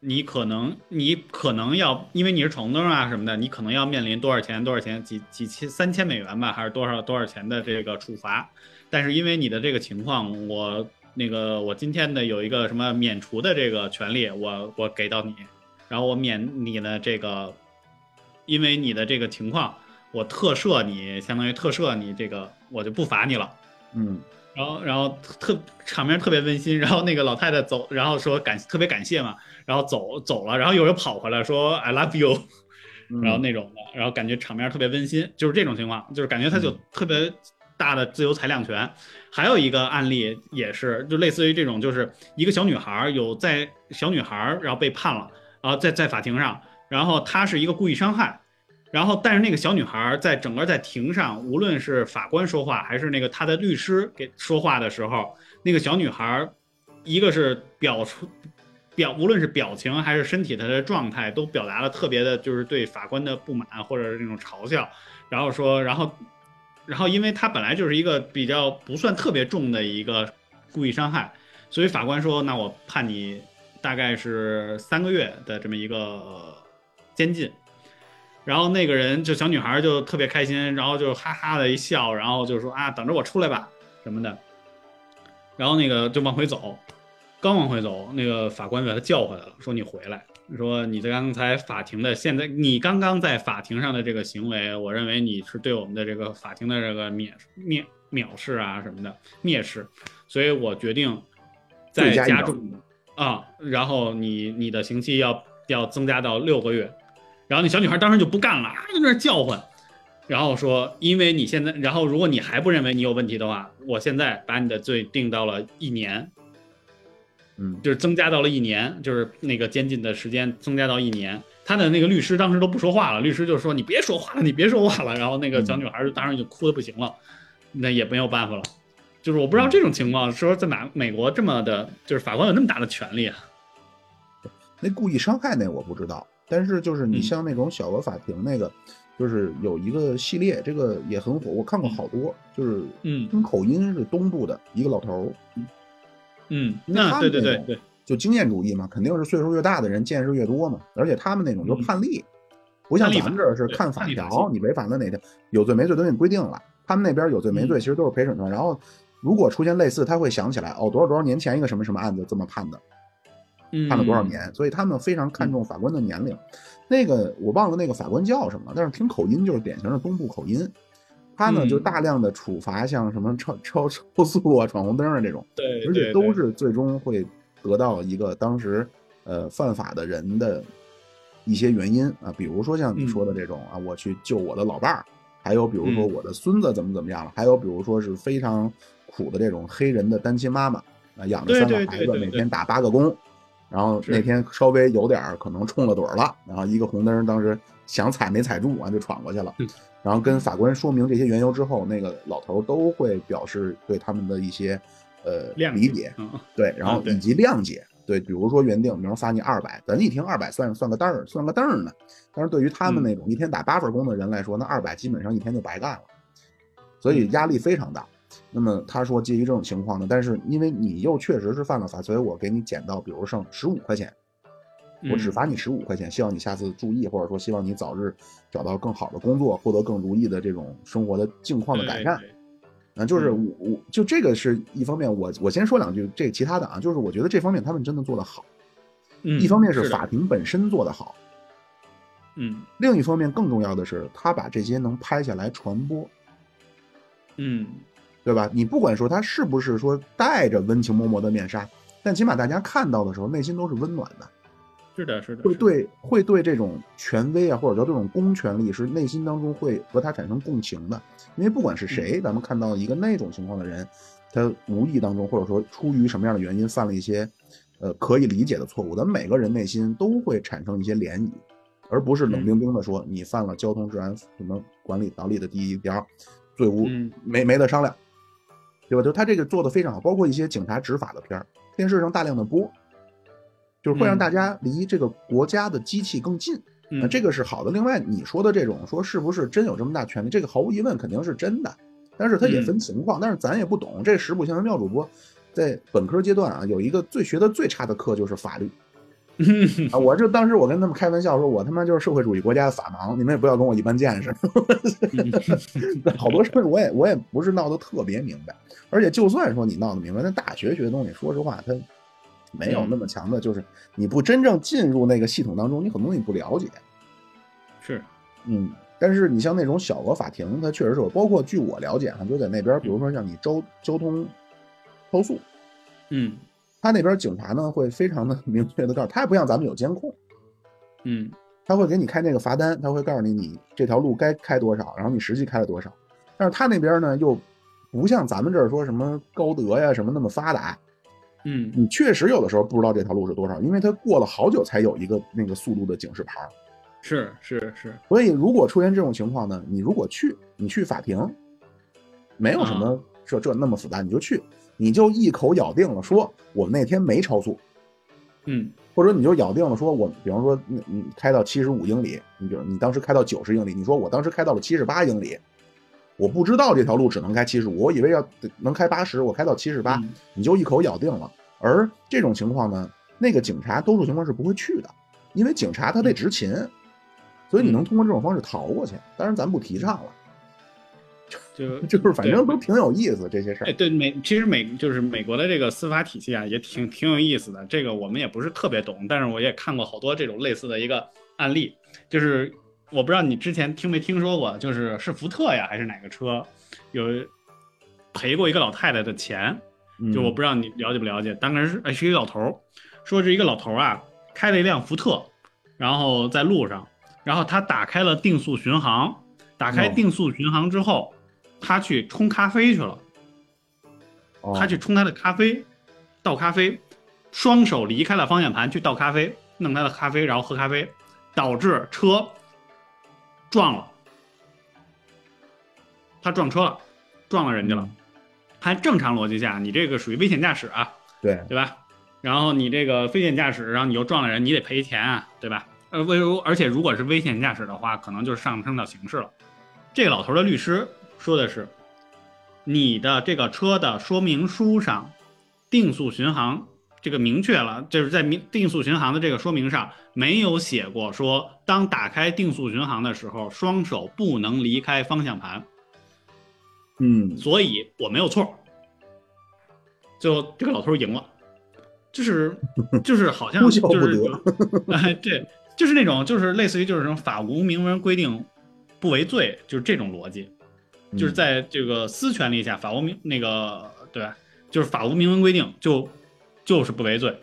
你可能，你可能要，因为你是闯红灯啊什么的，你可能要面临多少钱，多少钱，几几千三千美元吧，还是多少多少钱的这个处罚。但是因为你的这个情况，我那个我今天的有一个什么免除的这个权利，我我给到你，然后我免你的这个，因为你的这个情况，我特赦你，相当于特赦你这个，我就不罚你了。嗯。然后，然后特场面特别温馨。然后那个老太太走，然后说感特别感谢嘛。然后走走了，然后又又跑回来说 I love you，然后那种的，然后感觉场面特别温馨，就是这种情况，就是感觉他就特别大的自由裁量权。还有一个案例也是，就类似于这种，就是一个小女孩有在小女孩然后被判了，然后在在法庭上，然后她是一个故意伤害。然后，但是那个小女孩在整个在庭上，无论是法官说话，还是那个她的律师给说话的时候，那个小女孩，一个是表出表，无论是表情还是身体她的状态，都表达了特别的，就是对法官的不满或者是那种嘲笑。然后说，然后，然后，因为她本来就是一个比较不算特别重的一个故意伤害，所以法官说，那我判你大概是三个月的这么一个监禁。然后那个人就小女孩就特别开心，然后就哈哈的一笑，然后就说啊，等着我出来吧什么的。然后那个就往回走，刚往回走，那个法官把他叫回来了，说你回来，说你在刚才法庭的现在，你刚刚在法庭上的这个行为，我认为你是对我们的这个法庭的这个蔑蔑藐视啊什么的蔑视，所以我决定再加重啊，然后你你的刑期要要增加到六个月。然后那小女孩当时就不干了啊，在那叫唤，然后说：“因为你现在，然后如果你还不认为你有问题的话，我现在把你的罪定到了一年，嗯，就是增加到了一年，就是那个监禁的时间增加到一年。他的那个律师当时都不说话了，律师就说你别说话了，你别说话了。然后那个小女孩当时就哭的不行了，那也没有办法了。就是我不知道这种情况，说在哪美国这么的，就是法官有那么大的权利啊。那故意伤害那我不知道，但是就是你嗯。像那种小额法庭那个，就是有一个系列，这个也很火，我看过好多，就是嗯。听口音是东部的一个老头儿，嗯，那他们那种对对对。对，就经验主义嘛，肯定是岁数越大的人见识越多嘛，而且他们那种就判例，不像咱们这儿是看法条，你违反了哪条有罪没罪都给你规定了，他们那边有罪没罪嗯。其实都是陪审团，然后如果出现类似，他会想起来哦多少多少年前一个什么什么案子这么判的，嗯，判了多少年，所以他们非常看重法官的年龄。那个我忘了那个法官叫什么，但是听口音就是典型的东部口音。他呢嗯。就大量的处罚像什么超超超速啊、闯红灯啊这种，对，而且都是最终会得到一个当时呃犯法的人的一些原因啊，比如说像你说的这种啊，我去救我的老伴儿，还有比如说嗯。我的孙子怎么怎么样了，还有比如说是非常苦的这种黑人的单亲妈妈啊，养着三个孩子，每天打八个工，然后那天稍微有点儿可能冲了盹儿了，然后一个红灯当时想踩没踩住啊，就闯过去了嗯。然后跟法官说明这些缘由之后，那个老头都会表示对他们的一些呃谅理解，嗯对，然后以及谅解，对，比如说原定，比如罚你二百，咱一听二百算算个单儿，算个凳儿呢。但是对于他们嗯那种一天打八份工的人来说，那二百基本上一天就白干了，所以压力非常大。那么他说，基于这种情况呢，但是因为你又确实是犯了法，所以我给你减到，比如剩十五块钱，我只嗯。罚你十五块钱，希望你下次注意，或者说希望你早日找到更好的工作，获得更如意的这种生活的境况的改善。啊，就是嗯。我我就这个是一方面，我我先说两句这其他的啊，就是我觉得这方面他们真的做得好，嗯。一方面是法庭本身做得好，嗯。另一方面更重要的是他把这些能拍下来传播，嗯对吧？你不管说他是不是说带着温情脉脉的面纱，但起码大家看到的时候内心都是温暖的，是的是的会对会对这种权威啊，或者说这种公权力是内心当中会和他产生共情的，因为不管是谁，咱们看到一个那种情况的人，他无意当中或者说出于什么样的原因犯了一些呃可以理解的错误，咱们每个人内心都会产生一些涟漪，而不是冷冰冰的说你犯了交通治安什么管理条例的第一条，罪无嗯。没没得商量，对吧？就他这个做的非常好，包括一些警察执法的片儿，电视上大量的播。就是会让嗯大家离这个国家的机器更近，那嗯这个是好的。另外，你说的这种说是不是真有这么大权力，这个毫无疑问肯定是真的，但是它也分情况，但是咱也不懂。这实不相妙主播在本科阶段啊，有一个最学的最差的课就是法律啊。我就当时我跟他们开玩笑说，我他妈就是社会主义国家的法盲，你们也不要跟我一般见识。好多事儿我也我也不是闹得特别明白，而且就算说你闹得明白，那大学学的东西，说实话它。没有那么强的，就是你不真正进入那个系统当中，你很多东西不了解。是嗯，但是你像那种小额法庭，它确实是有，包括据我了解哈，就在那边，比如说像你交交通投诉，嗯他那边警察呢会非常的 明确的告诉，他也不像咱们有监控，嗯。他会给你开那个罚单，他会告诉你你这条路该开多少，然后你实际开了多少。但是他那边呢又不像咱们这儿说什么高德呀什么那么发达，嗯。你确实有的时候不知道这条路是多少，因为他过了好久才有一个那个速度的警示牌。是是是。所以如果出现这种情况呢，你如果去，你去法庭，没有什么这这那么复杂，你就去，你就一口咬定了说我们那天没超速，嗯或者你就咬定了说我，比方说你你开到七十五英里，你比如你当时开到九十英里，你说我当时开到了七十八英里，我不知道这条路只能开七十五，我以为要能开八十，我开到七十八，嗯你就一口咬定了。而这种情况呢，那个警察多数情况是不会去的，因为警察他得执勤，所以你能通过这种方式逃过去。当然咱不提倡了，就 就是反正对都挺有意思这些事哎，儿。对美，其实美就是美国的这个司法体系啊，也挺挺有意思的。这个我们也不是特别懂，但是我也看过好多这种类似的一个案例。就是我不知道你之前听没听说过，就是是福特呀还是哪个车，有赔过一个老太太的钱。嗯就我不知道你了解不了解，当时是哎是一个老头儿，说是一个老头儿啊开了一辆福特，然后在路上，然后他打开了定速巡航，打开哦定速巡航之后，他去冲咖啡去了。哦他去冲他的咖啡，倒咖啡，双手离开了方向盘去倒咖啡，弄他的咖啡，然后喝咖啡，导致车撞了，他撞车了，撞了人家了。按正常逻辑下，你这个属于危险驾驶啊，对对吧？然后你这个危险驾驶，然后你又撞了人，你得赔钱啊，对吧？呃，为如而且如果是危险驾驶的话，可能就是上升到刑事了。这个老头的律师说的是，你的这个车的说明书上，定速巡航这个明确了，就是在明定速巡航的这个说明上没有写过说，当打开定速巡航的时候，双手不能离开方向盘。嗯，所以我没有错。最后这个老头赢了，就是就是好像 就是得哎对，就是那种就是类似于就是什么法无明文规定不为罪，就是这种逻辑，就是在这个私权利下法无明那个对？就是法无明文规定就就是不为罪。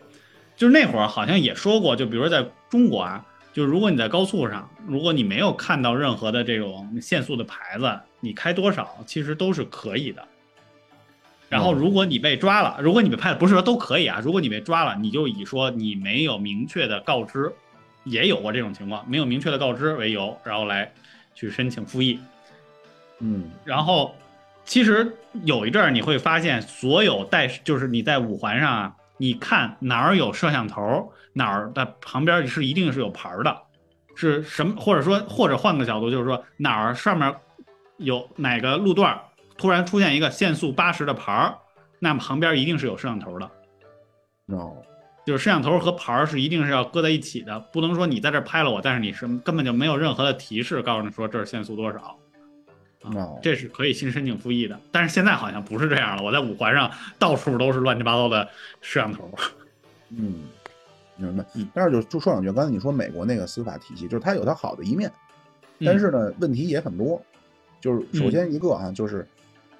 就是那会儿好像也说过，就比如说在中国啊，就如果你在高速上，如果你没有看到任何的这种限速的牌子，你开多少其实都是可以的。然后如果你被抓了，如果你被拍了，不是说都可以啊，如果你被抓了，你就以说你没有明确的告知，也有过这种情况，没有明确的告知为由，然后来去申请复议。嗯然后其实有一阵儿你会发现，所有带就是你在五环上啊，你看哪儿有摄像头，哪儿的旁边是一定是有牌儿的，是什么？或者说，或者换个角度，就是说哪儿上面有哪个路段突然出现一个限速八十的牌儿，那么旁边一定是有摄像头的。，no，就是摄像头和牌儿是一定是要搁在一起的，不能说你在这儿拍了我，但是你是根本就没有任何的提示告诉你说这儿限速多少。啊哦，这是可以新申请复议的，但是现在好像不是这样了。我在五环上到处都是乱七八糟的摄像头。嗯，明白嗯。但是就就说两句，刚才你说美国那个司法体系，就是它有它好的一面，嗯但是呢，问题也很多。就是首先一个啊，就是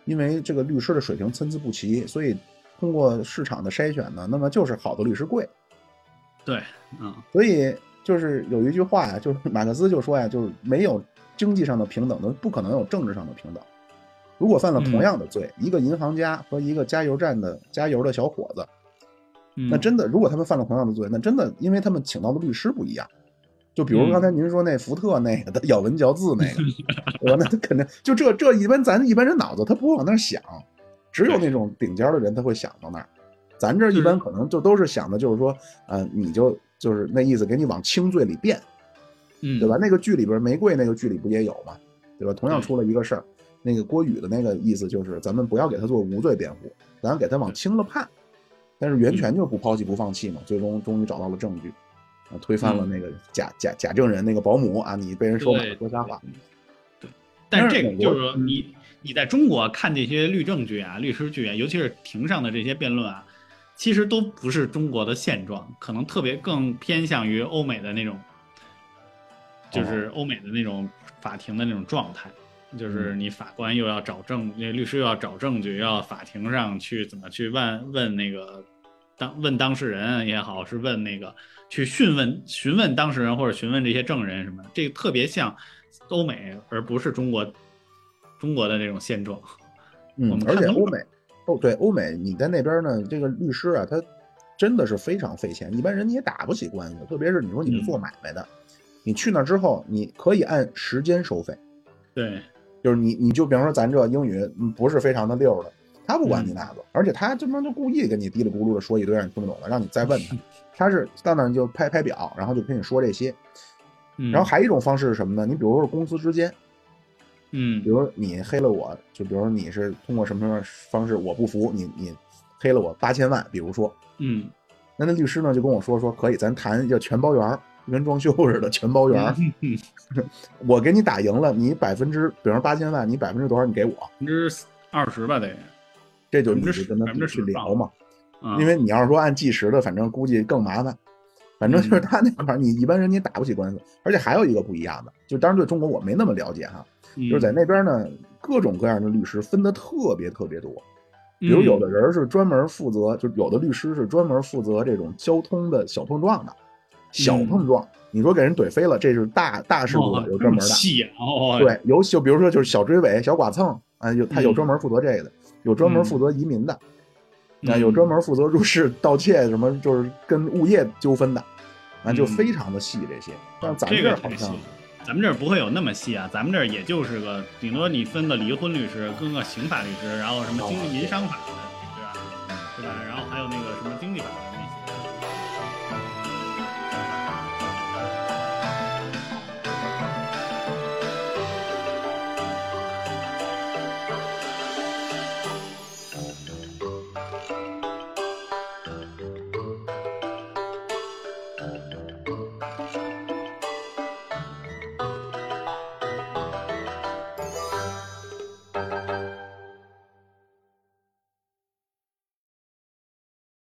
因为这个律师的水平参差不齐，所以通过市场的筛选呢，那么就是好的律师贵。对，嗯所以就是有一句话呀，就是马克思就说呀，就是没有经济上的平等的，不可能有政治上的平等。如果犯了同样的罪，一个银行家和一个加油站的加油的小伙子，嗯，那真的，如果他们犯了同样的罪，那真的因为他们请到的律师不一样。就比如刚才您说那福特那个 的咬文嚼字那个，对吧？那他肯定就这这一般咱一般人脑子他不会往那儿想，只有那种顶尖的人他会想到那儿。咱这一般可能就都是想的就是说，呃，你就就是那意思，给你往轻罪里变，嗯，对吧？？那个剧里边玫瑰那个剧里不也有吗？对吧？同样出了一个事儿，那个郭宇的那个意思就是，咱们不要给他做无罪辩护，咱给他往轻了判。但是袁泉就不抛弃不放弃嘛，最终终于找到了证据，啊，推翻了那个假假假证人那个保姆啊，你被人收买了说瞎话。对，但是这个就是说，你你在中国看这些律政剧啊、律师剧啊，尤其是庭上的这些辩论啊，其实都不是中国的现状，可能特别更偏向于欧美的那种，就是欧美的那种法庭的那种状态。就是你法官又要找证，那律师又要找证据，要法庭上去怎么去问问那个当问当事人也好，是问那个去询问询问当事人或者询问这些证人什么的，这个特别像欧美，而不是中国中国的这种现状。嗯而且欧美，哦，对，欧美你在那边呢，这个律师啊，他真的是非常费钱，一般人你也打不起官司，特别是你说你是做买卖的，你去那之后，你可以按时间收费，对，就是你你就比方说咱这英语嗯不是非常的溜的，他不管你那个，而且他这帮就故意跟你嘀里咕噜的说一堆让你听不懂的，让你再问他，他是到那儿就拍拍表，然后就跟你说这些，嗯，然后还有一种方式是什么呢？你比如说公司之间，嗯比如你黑了我，就比如说你是通过什么什么方式我不服，你你黑了我八千万，比如说，嗯。那那律师呢就跟我说说可以，咱谈要全包圆儿，就跟装修似的全包圆 我给你打赢了，你百分之，比如说八千万，你百分之多少你给我，百分之二十吧得，这就你就跟他去聊嘛。啊因为你要是说按计时的，反正估计更麻烦。反正就是他那块儿，你一般人你打不起官司。而且还有一个不一样的，就当然对中国我没那么了解哈，嗯就是在那边呢，各种各样的律师分的特别特别多。比嗯如有的人是专门负责，就有的律师是专门负责这种交通的小碰撞的，小碰撞。你说给人怼飞了，这是大大事故嗯哦有专门的。细啊哦，对，有就比如说就是小追尾、小剐蹭啊，有他有嗯专门负责这个的，有专门负责移民的，啊，嗯有专门负责入室盗窃什么，就是跟物业纠纷的，啊，就嗯非常的细这些。但是咱们这这儿好像。咱们这儿不会有那么细啊，咱们这儿也就是个，顶多你分个离婚律师，跟个刑法律师，然后什么经济民商法的律师啊，对吧？然后